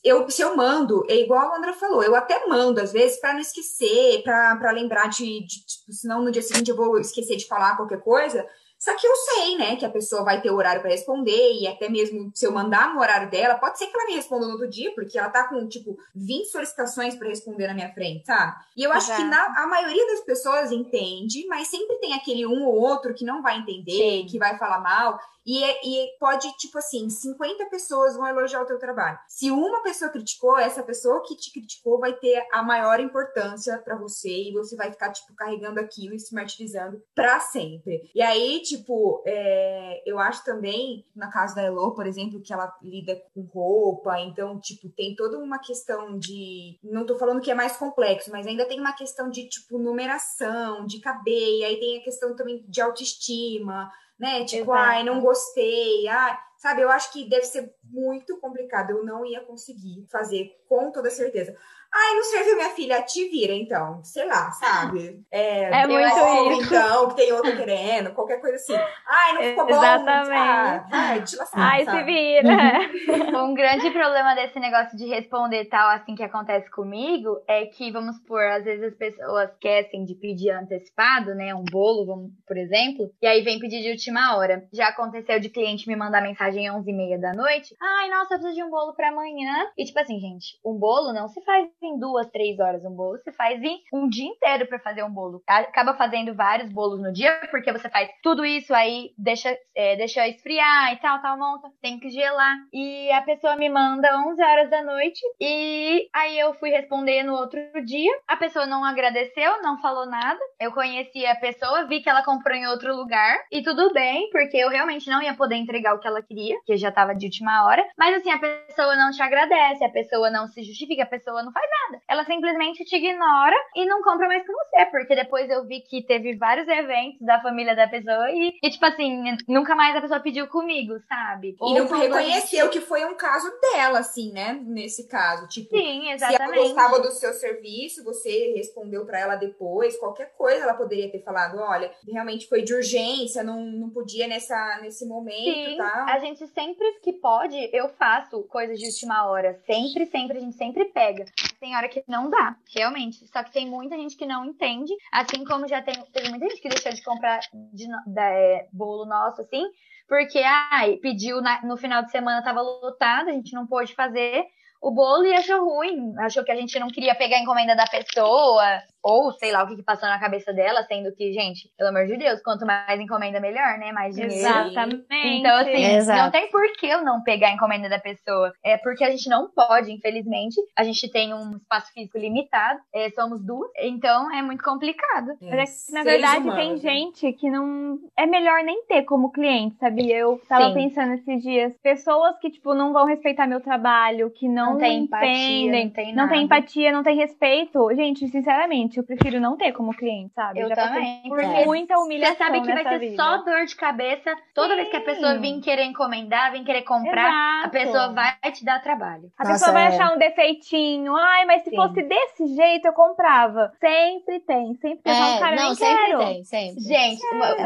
Eu, se eu mando, é igual a Andra falou, eu até mando, às vezes, pra não esquecer, pra lembrar de, de, tipo, senão no dia seguinte eu vou esquecer de falar qualquer coisa. Só que eu sei, né, que a pessoa vai ter horário pra responder, e até mesmo se eu mandar no horário dela, pode ser que ela me responda no outro dia, porque ela tá com, tipo, 20 solicitações pra responder na minha frente, sabe? E eu acho Exato. que na, a maioria das pessoas entende, mas sempre tem aquele um ou outro que não vai entender, Sim. que vai falar mal. E, é, e pode, tipo assim, 50 pessoas vão elogiar o teu trabalho. Se uma pessoa criticou, essa pessoa que te criticou vai ter a maior importância para você e você vai ficar, tipo, carregando aquilo e se martirizando para sempre. E aí, tipo, é, eu acho também, na casa da Elo, por exemplo, que ela lida com roupa, então, tipo, tem toda uma questão de. Não tô falando que é mais complexo, mas ainda tem uma questão de, tipo, numeração, de caber, e aí tem a questão também de autoestima, né? Tipo, Exato. ai, não gostei, ai. Sabe, eu acho que deve ser muito complicado. Eu não ia conseguir fazer com toda certeza. Ai, não serviu minha filha, te vira então. Sei lá, sabe? É, é muito isso. então, que tem outro querendo, qualquer coisa assim. Ai, não ficou Exatamente. bom. Ah, ai, te Ai, se vira. um grande problema desse negócio de responder tal, assim, que acontece comigo, é que, vamos por, às vezes as pessoas esquecem de pedir antecipado, né? Um bolo, vamos, por exemplo, e aí vem pedir de última hora. Já aconteceu de cliente me mandar mensagem às 11h30 da noite. Ai, nossa, eu preciso de um bolo pra amanhã. E tipo assim, gente, um bolo não se faz em duas, três horas um bolo, você faz em um dia inteiro para fazer um bolo. Acaba fazendo vários bolos no dia, porque você faz tudo isso aí, deixa, é, deixa esfriar e tal, tal, monta, tem que gelar. E a pessoa me manda 11 horas da noite e aí eu fui responder no outro dia. A pessoa não agradeceu, não falou nada. Eu conheci a pessoa, vi que ela comprou em outro lugar e tudo bem, porque eu realmente não ia poder entregar o que ela queria, que já tava de última hora. Mas assim, a pessoa não te agradece, a pessoa não se justifica, a pessoa não faz nada. Ela simplesmente te ignora e não compra mais com você, porque depois eu vi que teve vários eventos da família da pessoa e, e tipo assim, nunca mais a pessoa pediu comigo, sabe? Ou e não reconheceu que foi um caso dela, assim, né? Nesse caso. Tipo, Sim, exatamente. se ela gostava do seu serviço, você respondeu para ela depois, qualquer coisa ela poderia ter falado, olha, realmente foi de urgência, não, não podia nessa, nesse momento, Sim, tá? a gente sempre que pode, eu faço coisas de última hora. Sempre, sempre, a gente sempre pega. Tem hora que não dá, realmente. Só que tem muita gente que não entende. Assim como já tem, teve muita gente que deixou de comprar de, é, bolo nosso, assim, porque ai, pediu na, no final de semana, tava lotado, a gente não pôde fazer o bolo e achou ruim. Achou que a gente não queria pegar a encomenda da pessoa. Ou sei lá o que, que, passou na cabeça dela, sendo que, gente, pelo amor de Deus, quanto mais encomenda, melhor, né? Mais dinheiro. Exatamente. Então, assim, Exato. não tem por que eu não pegar a encomenda da pessoa. É porque a gente não pode, infelizmente. A gente tem um espaço físico limitado, é, somos duas, então é muito complicado. É, Mas é que, na verdade, humanos, tem né? gente que não. É melhor nem ter como cliente, sabia? Eu tava Sim. pensando esses dias. Pessoas que, tipo, não vão respeitar meu trabalho, que não, não tem entendem, empatia, não tem, não tem empatia, não tem respeito. Gente, sinceramente eu prefiro não ter como cliente, sabe? Eu Já também. Por é. muita humilhação. Você sabe que vai ser vida. só dor de cabeça toda Sim. vez que a pessoa vir querer encomendar, vir querer comprar, Exato. a pessoa vai te dar trabalho. A Nossa, pessoa vai é. achar um defeitinho. Ai, mas se Sim. fosse desse jeito, eu comprava. Sempre tem, sempre tem. É, cara, não, sempre quero. tem, sempre. Gente,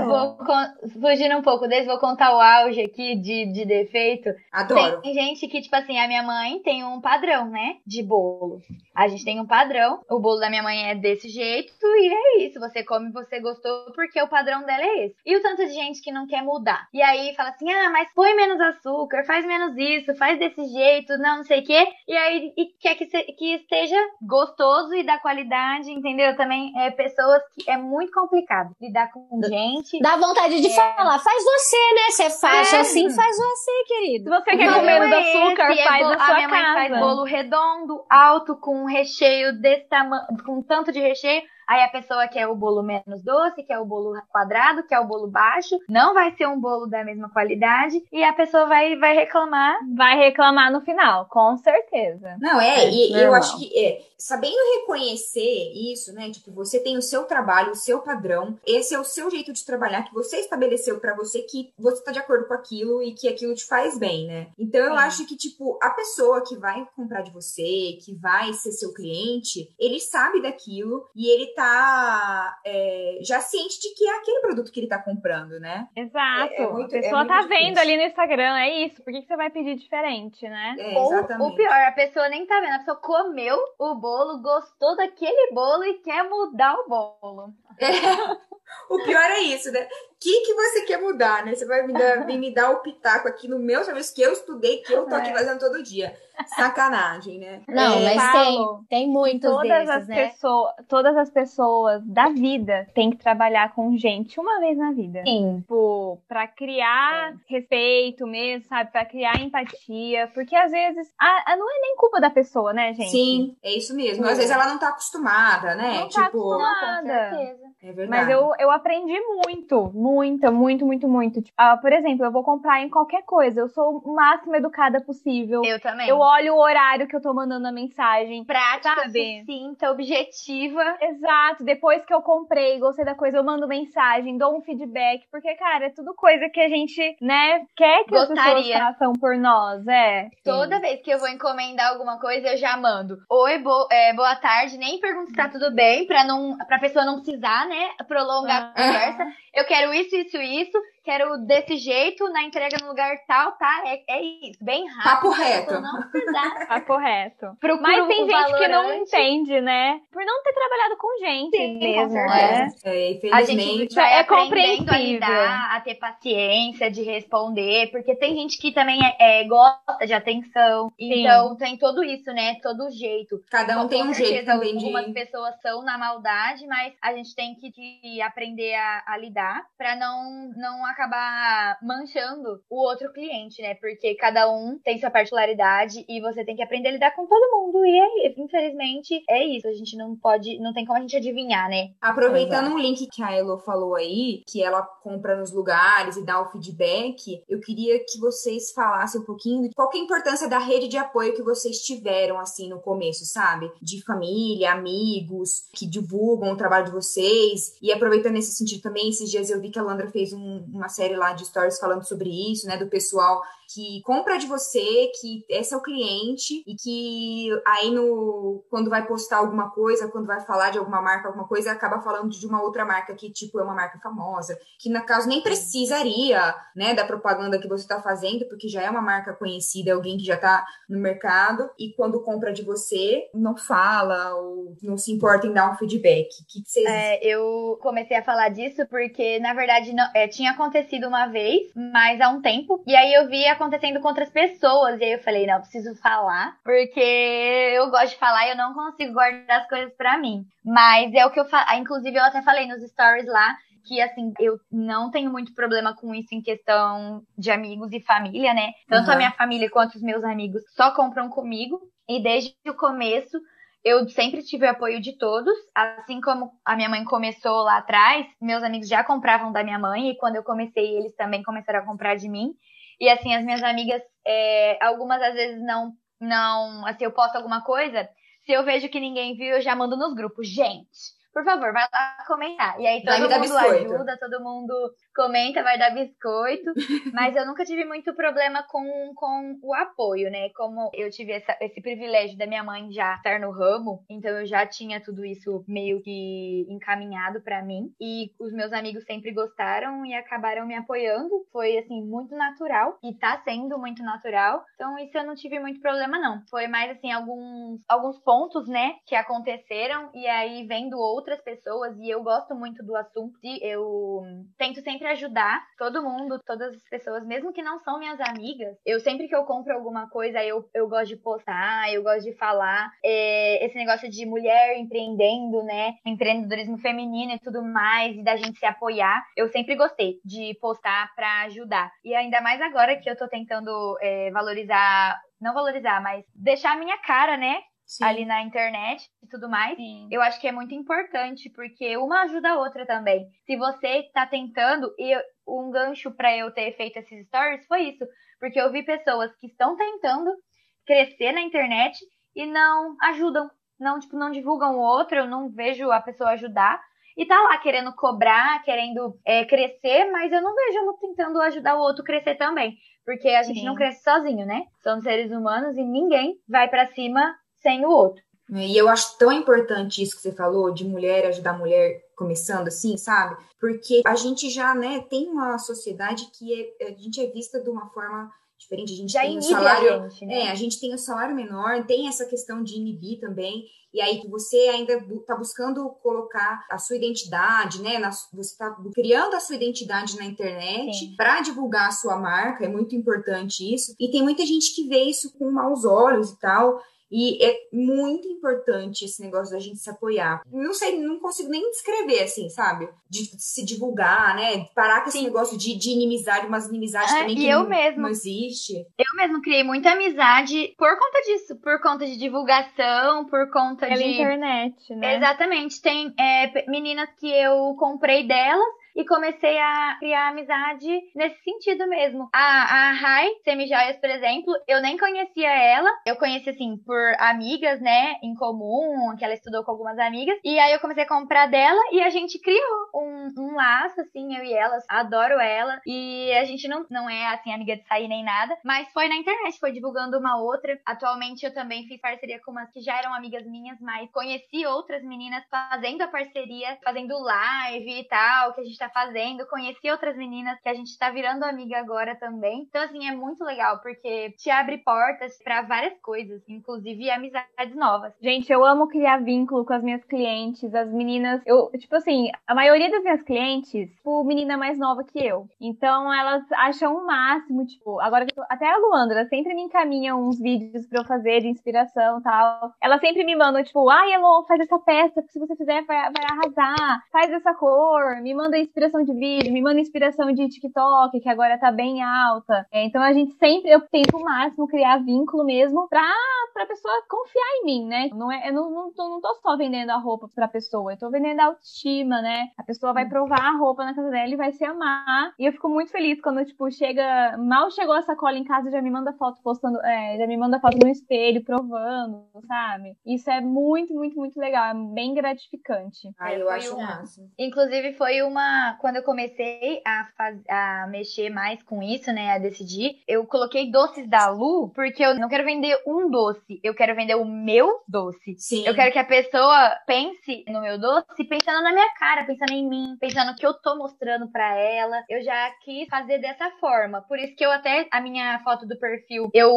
vou fugindo um pouco desse, vou contar o auge aqui de, de defeito. Adoro. Tem gente que, tipo assim, a minha mãe tem um padrão, né? De bolo. A gente tem um padrão. O bolo da minha mãe é desse jeito e é isso. Você come, você gostou porque o padrão dela é esse. E o tanto de gente que não quer mudar. E aí fala assim: ah, mas põe menos açúcar, faz menos isso, faz desse jeito, não, não sei o quê. E aí e quer que, se, que esteja gostoso e da qualidade, entendeu? Também é pessoas que é muito complicado lidar com gente. Dá vontade de é... falar, faz você, né? Você faz é. assim, faz você, querido. Se você quer comer menos é açúcar, esse, faz é a sua A mãe faz bolo redondo, alto, com recheio desse tamanho, com tanto de recheio. Aí a pessoa quer o bolo menos doce, quer o bolo quadrado, quer o bolo baixo, não vai ser um bolo da mesma qualidade e a pessoa vai, vai reclamar. Vai reclamar no final, com certeza. Não, é, é e eu acho que é, sabendo reconhecer isso, né? Tipo, você tem o seu trabalho, o seu padrão, esse é o seu jeito de trabalhar que você estabeleceu para você que você tá de acordo com aquilo e que aquilo te faz bem, né? Então eu acho que, tipo, a pessoa que vai comprar de você, que vai ser seu cliente, ele sabe daquilo e ele tá é, já ciente de que é aquele produto que ele tá comprando, né? Exato. É, é muito, a pessoa tá difícil. vendo ali no Instagram, é isso. Por que, que você vai pedir diferente, né? É, Ou o pior, a pessoa nem tá vendo, a pessoa comeu o bolo, gostou daquele bolo e quer mudar o bolo. É. O pior é isso, né? Que, que você quer mudar, né? Você vai me dar, vir me dar o pitaco aqui no meu serviço que eu estudei, que eu tô aqui é. fazendo todo dia. Sacanagem, né? Não, é, mas tem, tem muitos todas desses, as né? Pessoas, todas as pessoas da vida têm que trabalhar com gente uma vez na vida. Sim. Tipo, pra criar é. respeito mesmo, sabe? Pra criar empatia. Porque às vezes, a, a, não é nem culpa da pessoa, né, gente? Sim, é isso mesmo. Às vezes ela não tá acostumada, né? Não tipo, tá acostumada. Com certeza. É verdade. Mas eu, eu aprendi muito, muito, muito, muito, muito. Tipo, uh, por exemplo, eu vou comprar em qualquer coisa. Eu sou o máximo educada possível. Eu também. Eu olho o horário que eu tô mandando a mensagem. Prática, sabe? sucinta, objetiva. Exato. Depois que eu comprei, gostei da coisa, eu mando mensagem, dou um feedback. Porque, cara, é tudo coisa que a gente, né, quer que Gostaria. as pessoas façam por nós. É. Toda Sim. vez que eu vou encomendar alguma coisa, eu já mando. Oi, bo é, boa tarde. Nem pergunto se tá tudo bem, pra, não, pra pessoa não precisar, né, prolongar ah. a conversa. Eu quero isso, isso, isso quero desse jeito, na entrega no lugar tal, tá? É, é isso, bem rápido. Papo reto. Não precisar. Papo reto. Mas tem gente valorante. que não entende, né? Por não ter trabalhado com gente Sim, mesmo, né? É, infelizmente. A gente vai é compreensível. A, lidar, a ter paciência de responder, porque tem gente que também é, é gosta de atenção. Sim. Então tem todo isso, né? Todo jeito. Cada um então, tem um jeito também de... Algumas pessoas são na maldade, mas a gente tem que, que aprender a, a lidar para não, não acabar manchando o outro cliente, né? Porque cada um tem sua particularidade e você tem que aprender a lidar com todo mundo. E é, infelizmente é isso. A gente não pode, não tem como a gente adivinhar, né? Aproveitando um link que a Elo falou aí, que ela compra nos lugares e dá o feedback, eu queria que vocês falassem um pouquinho de qual é a importância da rede de apoio que vocês tiveram assim no começo, sabe? De família, amigos que divulgam o trabalho de vocês. E aproveitando nesse sentido também, esses dias eu vi que a Landra fez um, uma série lá de stories falando sobre isso, né? Do pessoal que compra de você, que é o cliente e que aí no quando vai postar alguma coisa, quando vai falar de alguma marca, alguma coisa, acaba falando de uma outra marca que tipo é uma marca famosa, que no caso nem precisaria, né, da propaganda que você está fazendo, porque já é uma marca conhecida, alguém que já está no mercado e quando compra de você, não fala ou não se importa em dar um feedback. Que, que vocês é, eu comecei a falar disso porque na verdade não, é, tinha acontecido uma vez, mas há um tempo, e aí eu vi acontecendo com outras pessoas. E aí eu falei, não, eu preciso falar, porque eu gosto de falar e eu não consigo guardar as coisas para mim. Mas é o que eu falo. Inclusive, eu até falei nos stories lá que assim, eu não tenho muito problema com isso em questão de amigos e família, né? Tanto uhum. a minha família quanto os meus amigos só compram comigo. E desde o começo eu sempre tive o apoio de todos, assim como a minha mãe começou lá atrás, meus amigos já compravam da minha mãe e quando eu comecei eles também começaram a comprar de mim. E assim, as minhas amigas, é, algumas às vezes não, não, assim, eu posto alguma coisa, se eu vejo que ninguém viu, eu já mando nos grupos, gente, por favor, vai lá comentar. E aí todo mundo ajuda, todo mundo comenta, vai dar biscoito. mas eu nunca tive muito problema com, com o apoio, né? Como eu tive essa, esse privilégio da minha mãe já estar no ramo, então eu já tinha tudo isso meio que encaminhado para mim. E os meus amigos sempre gostaram e acabaram me apoiando. Foi, assim, muito natural. E tá sendo muito natural. Então isso eu não tive muito problema, não. Foi mais, assim, alguns, alguns pontos, né, que aconteceram. E aí, vendo outras pessoas, e eu gosto muito do assunto, eu tento sempre ajudar todo mundo, todas as pessoas, mesmo que não são minhas amigas. Eu sempre que eu compro alguma coisa, eu, eu gosto de postar, eu gosto de falar. É, esse negócio de mulher empreendendo, né? Empreendedorismo feminino e tudo mais, e da gente se apoiar. Eu sempre gostei de postar para ajudar. E ainda mais agora que eu tô tentando é, valorizar não valorizar, mas deixar a minha cara, né? Sim. ali na internet e tudo mais. Sim. Eu acho que é muito importante, porque uma ajuda a outra também. Se você tá tentando, e um gancho para eu ter feito esses stories foi isso. Porque eu vi pessoas que estão tentando crescer na internet e não ajudam. Não, tipo, não divulgam o outro, eu não vejo a pessoa ajudar. E tá lá querendo cobrar, querendo é, crescer, mas eu não vejo ela tentando ajudar o outro crescer também. Porque a gente Sim. não cresce sozinho, né? Somos seres humanos e ninguém vai para cima sem o outro. E eu acho tão importante isso que você falou, de mulher ajudar mulher, começando assim, sabe? Porque a gente já, né, tem uma sociedade que é, a gente é vista de uma forma diferente. A gente Já tem o inibe a salário. gente, né? É, a gente tem o salário menor, tem essa questão de inibir também. E aí você ainda está buscando colocar a sua identidade, né? na- você está criando a sua identidade na internet para divulgar a sua marca, é muito importante isso. E tem muita gente que vê isso com maus olhos e tal. E é muito importante esse negócio da gente se apoiar. Não sei, não consigo nem descrever, assim, sabe? De se divulgar, né? Parar com esse Sim. negócio de, de inimizade, umas inimizades É, também que eu não, mesma. não existe. Eu mesmo criei muita amizade por conta disso, por conta de divulgação, por conta Pela de. internet, né? Exatamente. Tem é, meninas que eu comprei delas e comecei a criar amizade nesse sentido mesmo. A, a Rai Semijoias, por exemplo, eu nem conhecia ela. Eu conheci, assim, por amigas, né, em comum, que ela estudou com algumas amigas. E aí eu comecei a comprar dela e a gente criou um, um laço, assim, eu e ela. Adoro ela. E a gente não, não é, assim, amiga de sair nem nada. Mas foi na internet, foi divulgando uma outra. Atualmente eu também fiz parceria com umas que já eram amigas minhas, mas conheci outras meninas fazendo a parceria, fazendo live e tal, que a gente tá fazendo. Conheci outras meninas que a gente tá virando amiga agora também. Então, assim, é muito legal, porque te abre portas pra várias coisas, inclusive amizades novas. Gente, eu amo criar vínculo com as minhas clientes, as meninas. Eu, tipo assim, a maioria das minhas clientes, tipo, menina mais nova que eu. Então elas acham o máximo, tipo, agora que eu até a Luandra sempre me encaminha uns vídeos pra eu fazer de inspiração e tal. Elas sempre me mandam, tipo, ai, Elon, faz essa peça, que se você fizer vai, vai arrasar. Faz essa cor, me manda inspiração de vídeo, me manda inspiração de TikTok, que agora tá bem alta. É, então a gente sempre, eu tento o máximo criar vínculo mesmo pra pra pessoa confiar em mim, né? Não é, eu não, não, tô, não tô só vendendo a roupa pra pessoa, eu tô vendendo a autoestima, né? A pessoa vai provar a roupa na casa dela e vai se amar. E eu fico muito feliz quando, tipo, chega. Mal chegou a sacola em casa, já me manda foto postando, é, já me manda foto no espelho, provando, sabe? Isso é muito, muito, muito legal. É bem gratificante. Ai, É, eu foi acho o máximo. Inclusive, foi uma. Quando eu comecei a, faz... a mexer mais com isso, né? A decidir, eu coloquei doces da Lu, porque eu não quero vender um doce, eu quero vender o meu doce. Sim. Eu quero que a pessoa pense no meu doce pensando na minha cara, pensando em mim, pensando no que eu tô mostrando pra ela. Eu já quis fazer dessa forma. Por isso que eu até, a minha foto do perfil, eu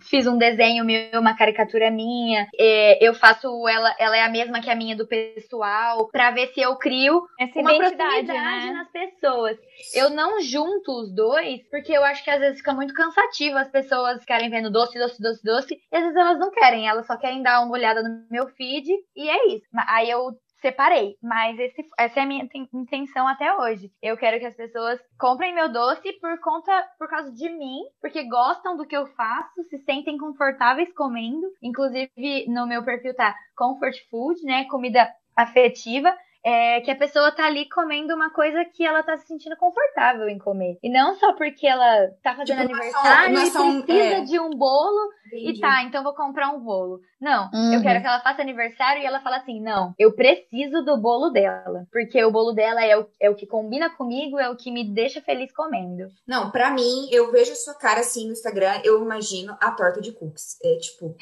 fiz um desenho meu, uma caricatura minha. é, eu faço ela, ela é a mesma que a minha do pessoal, pra ver se eu crio Essa uma identidade, proximidade né? nas pessoas. Eu não junto os dois, porque eu acho que às vezes fica muito cansativo as pessoas ficarem vendo doce, doce, doce, doce, e às vezes elas não querem, elas só querem dar uma olhada no meu feed, e é isso. Aí eu separei, mas esse- essa é a minha inten- intenção até hoje. Eu quero que as pessoas comprem meu doce por conta, por causa de mim, porque gostam do que eu faço, se sentem confortáveis comendo. Inclusive, no meu perfil tá comfort food, né? Comida afetiva. É que a pessoa tá ali comendo uma coisa que ela tá se sentindo confortável em comer. E não só porque ela tá fazendo Tipo, é aniversário é e precisa é. de um bolo Entendi. e tá, então vou comprar um bolo. Não, Uhum. eu quero que ela faça aniversário e ela fala assim: não, eu preciso do bolo dela. Porque o bolo dela é o, é o que combina comigo, é o que me deixa feliz comendo. Não, pra mim, eu vejo a sua cara assim no Instagram, eu imagino a torta de cookies. É tipo,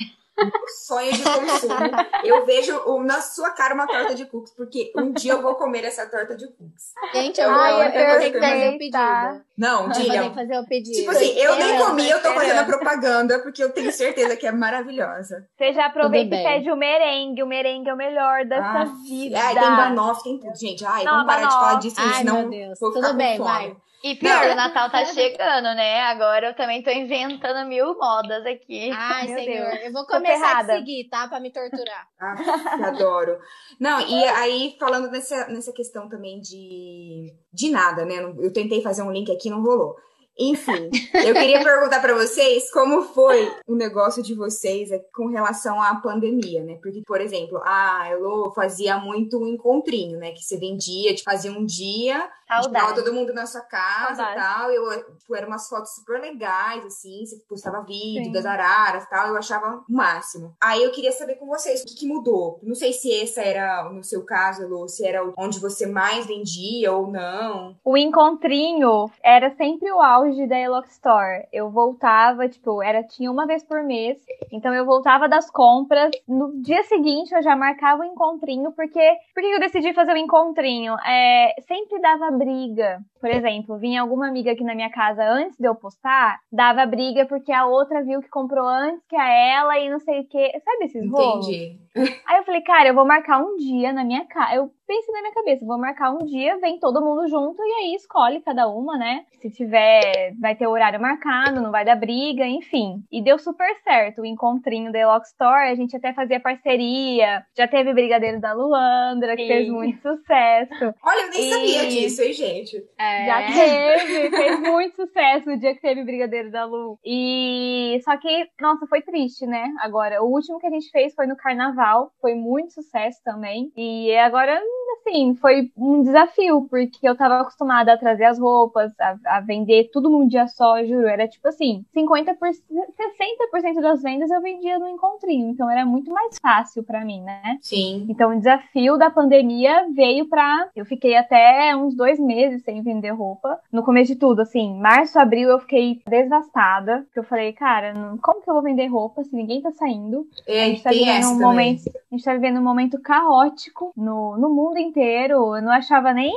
sonho de consumo. Eu vejo o- na sua cara uma torta de cookies, porque um dia eu vou comer essa torta de cookies. Gente, eu, Ai, vou, eu vou ter que fazer o pedido. Não, Eu Dillian. fazer o pedido. Tipo assim, eu nem comi, eu tô fazendo a propaganda, porque eu tenho certeza que é maravilhosa. Você já aproveita e pede o merengue. O merengue é o melhor dessa Ah, vida. Ai, tem banoffee, tem tudo. Gente, ai, Não, vamos parar de falar disso, Ai, senão meu Deus. vou ficar Tudo com bem, fome. vai. E pior, Não. o Natal tá chegando, né? Agora eu também tô inventando mil modas aqui. Ai, Meu senhor. Deus. Eu vou começar a seguir, tá? Pra me torturar. Ah, adoro. Não, e aí, falando nessa, nessa questão também de, de nada, né? Eu tentei fazer um link aqui, não rolou. Enfim, eu queria perguntar pra vocês como foi o negócio de vocês com relação à pandemia, né? Porque, por exemplo, a Elo fazia muito um encontrinho, né? Que você vendia, tipo, fazia um dia, tava Saudade. todo mundo na sua casa Saudade. e tal. Eu, tipo, eram umas fotos super legais, assim, você postava vídeo Sim. das araras e tal, eu achava o máximo. Aí eu queria saber com vocês o que, que mudou. Não sei se esse era, no seu caso, Elo, se era onde você mais vendia ou não. O encontrinho era sempre o auge auge da Elox Store. Eu voltava, tipo, era tinha uma vez por mês. Então eu voltava das compras. No dia seguinte eu já marcava o um encontrinho, porque por que eu decidi fazer o um encontrinho? É, sempre dava briga. Por exemplo, vinha alguma amiga aqui na minha casa antes de eu postar, dava briga porque a outra viu que comprou antes que a ela e não sei o que. Sabe esses rolos? Entendi. Aí eu falei, cara, eu vou marcar um dia na minha casa. Eu pensei na minha cabeça, vou marcar um dia, vem todo mundo junto e aí escolhe cada uma, né? Se tiver, vai ter horário marcado, não vai dar briga, enfim. E deu super certo o encontrinho da Elox Store, a gente até fazia parceria, já teve Brigadeiro da Luandra, que Sim. fez muito sucesso. Olha, eu nem e... sabia disso, hein, gente? É. Já teve, fez muito sucesso o dia que teve Brigadeiro da Lu. E só que, nossa, foi triste, né? Agora, o último que a gente fez foi no carnaval, foi muito sucesso também. E agora assim, foi um desafio, porque eu tava acostumada a trazer as roupas, a, a vender tudo num dia só, juro. Era tipo assim, 50%, 60% das vendas eu vendia no encontrinho. Então era muito mais fácil para mim, né? Sim. Então o desafio da pandemia veio pra. Eu fiquei até uns dois meses sem vender roupa. No começo de tudo, assim, março, abril eu fiquei devastada. Porque eu falei, cara, como que eu vou vender roupa se ninguém tá saindo? É, a gente tá vivendo um momento. A gente tá vivendo um momento caótico no, no mundo inteiro. Eu não achava nem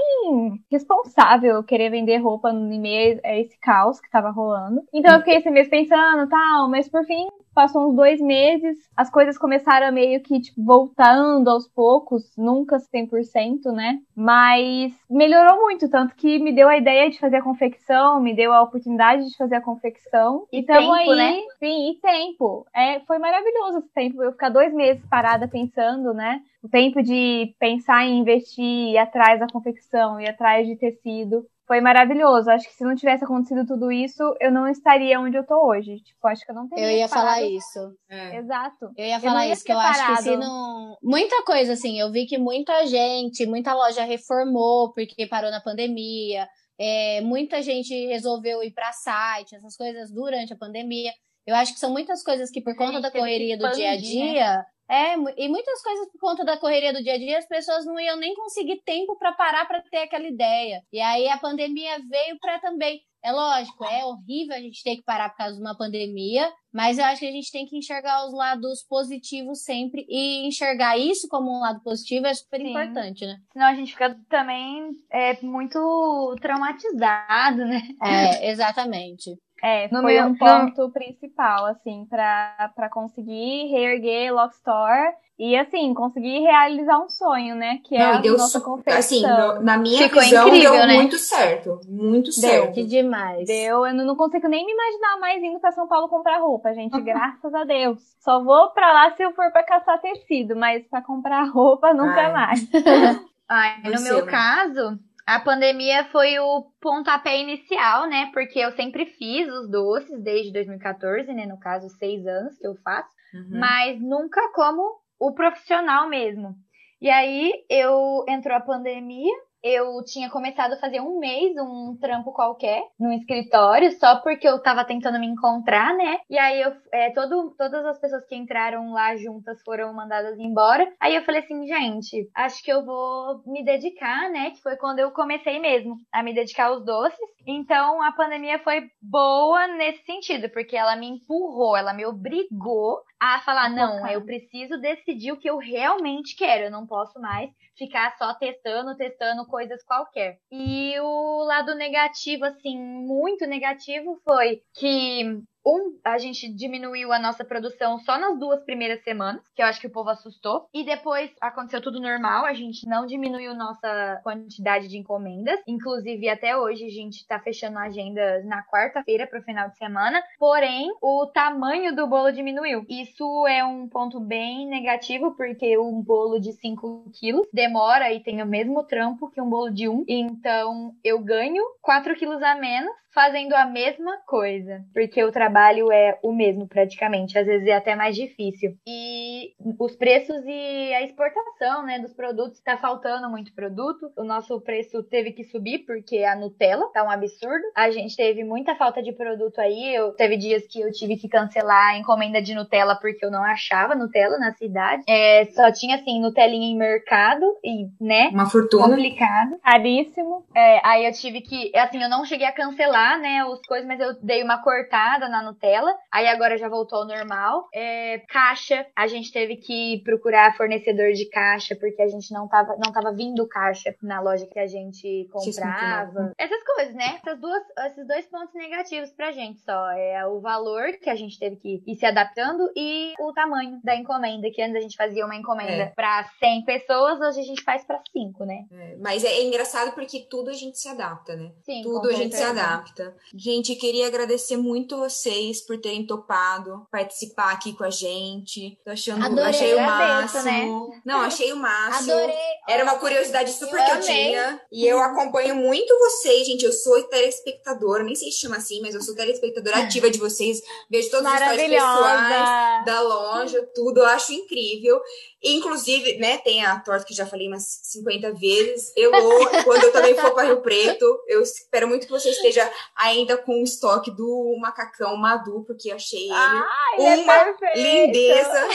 responsável querer vender roupa no e-mail, é esse caos que tava rolando. Então eu fiquei esse mês pensando, tal, mas por fim passou uns dois meses, as coisas começaram meio que, tipo, voltando aos poucos, nunca 100%, né? Mas melhorou muito, tanto que me deu a ideia de fazer a confecção, me deu a oportunidade de fazer a confecção. E, então aí, né? sim, e tempo. É, foi maravilhoso esse tempo, eu ficar dois meses parada pensando, né? O tempo de pensar em investir, ir atrás da confecção, ir atrás de tecido foi maravilhoso. Acho que se não tivesse acontecido tudo isso, eu não estaria onde eu tô hoje. Tipo, acho que eu não teria. Eu ia parado. falar isso. É. Exato. Eu ia falar eu isso, que eu acho que se não. Muita coisa, assim, eu vi que muita gente, muita loja reformou porque parou na pandemia. É, muita gente resolveu ir para site, essas coisas durante a pandemia. Eu acho que são muitas coisas que, por conta da correria do dia a dia, né? É, e muitas coisas por conta da correria do dia a dia, as pessoas não iam nem conseguir tempo para parar para ter aquela ideia. E aí a pandemia veio para também. É lógico, é horrível a gente ter que parar por causa de uma pandemia, mas eu acho que a gente tem que enxergar os lados positivos sempre e enxergar isso como um lado positivo é super Sim. importante, né? Senão a gente fica também é, muito traumatizado, né? É, exatamente. É, no foi meu, um ponto no... principal, assim, para conseguir reerguer Lockstore e, assim, conseguir realizar um sonho, né? Que é não, a nossa confecção. Assim, no, na minha Ficou visão, incrível, deu né? muito certo. Muito deu. certo. Que demais. Deu. Eu não consigo nem me imaginar mais indo pra São Paulo comprar roupa, gente. Graças a Deus. Só vou pra lá se eu for pra caçar tecido, mas pra comprar roupa, nunca Ai. mais. Ai, no meu caso, a pandemia foi o pontapé inicial, né? Porque eu sempre fiz os doces desde 2014, né? No caso, seis anos que eu faço, uhum. mas nunca como o profissional mesmo. E aí eu entrou a pandemia, eu tinha começado a fazer um mês um trampo qualquer no escritório, só porque eu tava tentando me encontrar, né? E aí eu, é, todo, todas as pessoas que entraram lá juntas foram mandadas embora. Aí eu falei assim, gente, acho que eu vou me dedicar, né? Que foi quando eu comecei mesmo a me dedicar aos doces. Então a pandemia foi boa nesse sentido, porque ela me empurrou, ela me obrigou a falar: não, eu preciso decidir o que eu realmente quero, eu não posso mais ficar só testando, testando coisas qualquer. E o lado negativo, assim, muito negativo, foi que um, a gente diminuiu a nossa produção só nas duas primeiras semanas, que eu acho que o povo assustou. E depois aconteceu tudo normal, a gente não diminuiu nossa quantidade de encomendas. Inclusive, até hoje a gente tá fechando a agenda na quarta-feira pro final de semana. Porém, o tamanho do bolo diminuiu. Isso é um ponto bem negativo, porque um bolo de 5 quilos demora e tem o mesmo trampo que um bolo de 1. Um. Então, eu ganho 4 quilos a menos fazendo a mesma coisa, porque o trabalho é o mesmo praticamente, às vezes é até mais difícil. E os preços e a exportação, né, dos produtos. Tá faltando muito produto. O nosso preço teve que subir porque a Nutella tá um absurdo. A gente teve muita falta de produto aí. Eu teve dias que eu tive que cancelar a encomenda de Nutella porque eu não achava Nutella na cidade. É, só tinha assim Nutelinha em mercado e, né, Uma fortuna. complicado. Caríssimo. É, aí eu tive que, assim, eu não cheguei a cancelar, né, os coisas, mas eu dei uma cortada na Nutella. Aí agora já voltou ao normal. É, caixa, a gente teve que procurar fornecedor de caixa porque a gente não tava, não tava vindo caixa na loja que a gente comprava. Essas coisas, né? Essas duas, esses dois pontos negativos pra gente só. É o valor que a gente teve que ir se adaptando e o tamanho da encomenda, que antes a gente fazia uma encomenda É. pra 100 pessoas, hoje a gente faz pra 5, né? É, Mas é engraçado porque tudo a gente se adapta, né? Sim, Tudo a gente se certeza. Adapta. Gente, queria agradecer muito vocês por terem topado participar aqui com a gente. Tô achando, Adorei, achei o agradeço, máximo. Não, achei o máximo. Adorei. Era uma curiosidade super Eu que eu amei. tinha. E eu acompanho muito vocês, gente. Eu sou telespectadora, nem sei se chama assim, mas eu sou telespectadora ativa de vocês. Vejo todos os stories pessoais da loja, tudo, eu acho incrível. Inclusive, né, tem a torta que já falei umas 50 vezes. Eu, quando eu também for para Rio Preto, eu espero muito que você esteja ainda com o estoque do macacão Madu, porque eu achei ele Ah, ele é uma perfeito. lindeza.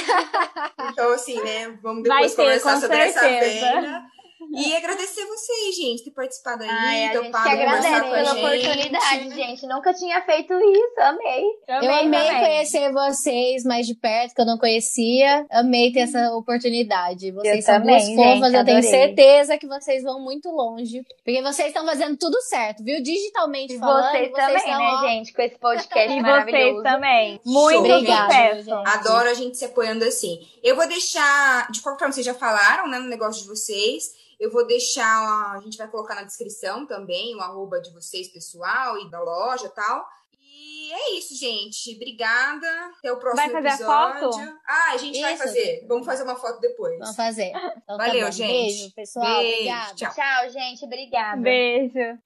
Então, assim, né, vamos depois ter, conversar com sobre essa certeza. venda. E agradecer vocês, gente, ter participado aí, Ai, a gente agradece pela gente. oportunidade, gente. Nunca tinha feito isso, amei. Eu amei também. conhecer vocês mais de perto, que eu não conhecia. Amei ter essa oportunidade. Vocês Eu são também, duas fofas, gente, eu tenho certeza que vocês vão muito longe. Porque vocês estão fazendo tudo certo, viu? Digitalmente E falando. vocês também, estão, né, ó, gente? Com esse podcast E vocês maravilhoso. também. Show, Muito. Obrigada, sucesso. Adoro a gente se apoiando assim. Eu vou deixar, de qualquer forma, vocês já falaram, né, no negócio de vocês. Eu vou deixar, a gente vai colocar na descrição também o arroba de vocês, pessoal, e da loja e tal. E é isso, gente. Obrigada. Até o próximo Vai fazer a episódio. foto? Ah, a gente vai Isso. fazer. Vamos fazer uma foto depois. Vamos fazer. Então, tá Valeu, bom. gente. Beijo, pessoal. Beijo, Obrigada. tchau. Tchau, gente. Obrigada. Beijo.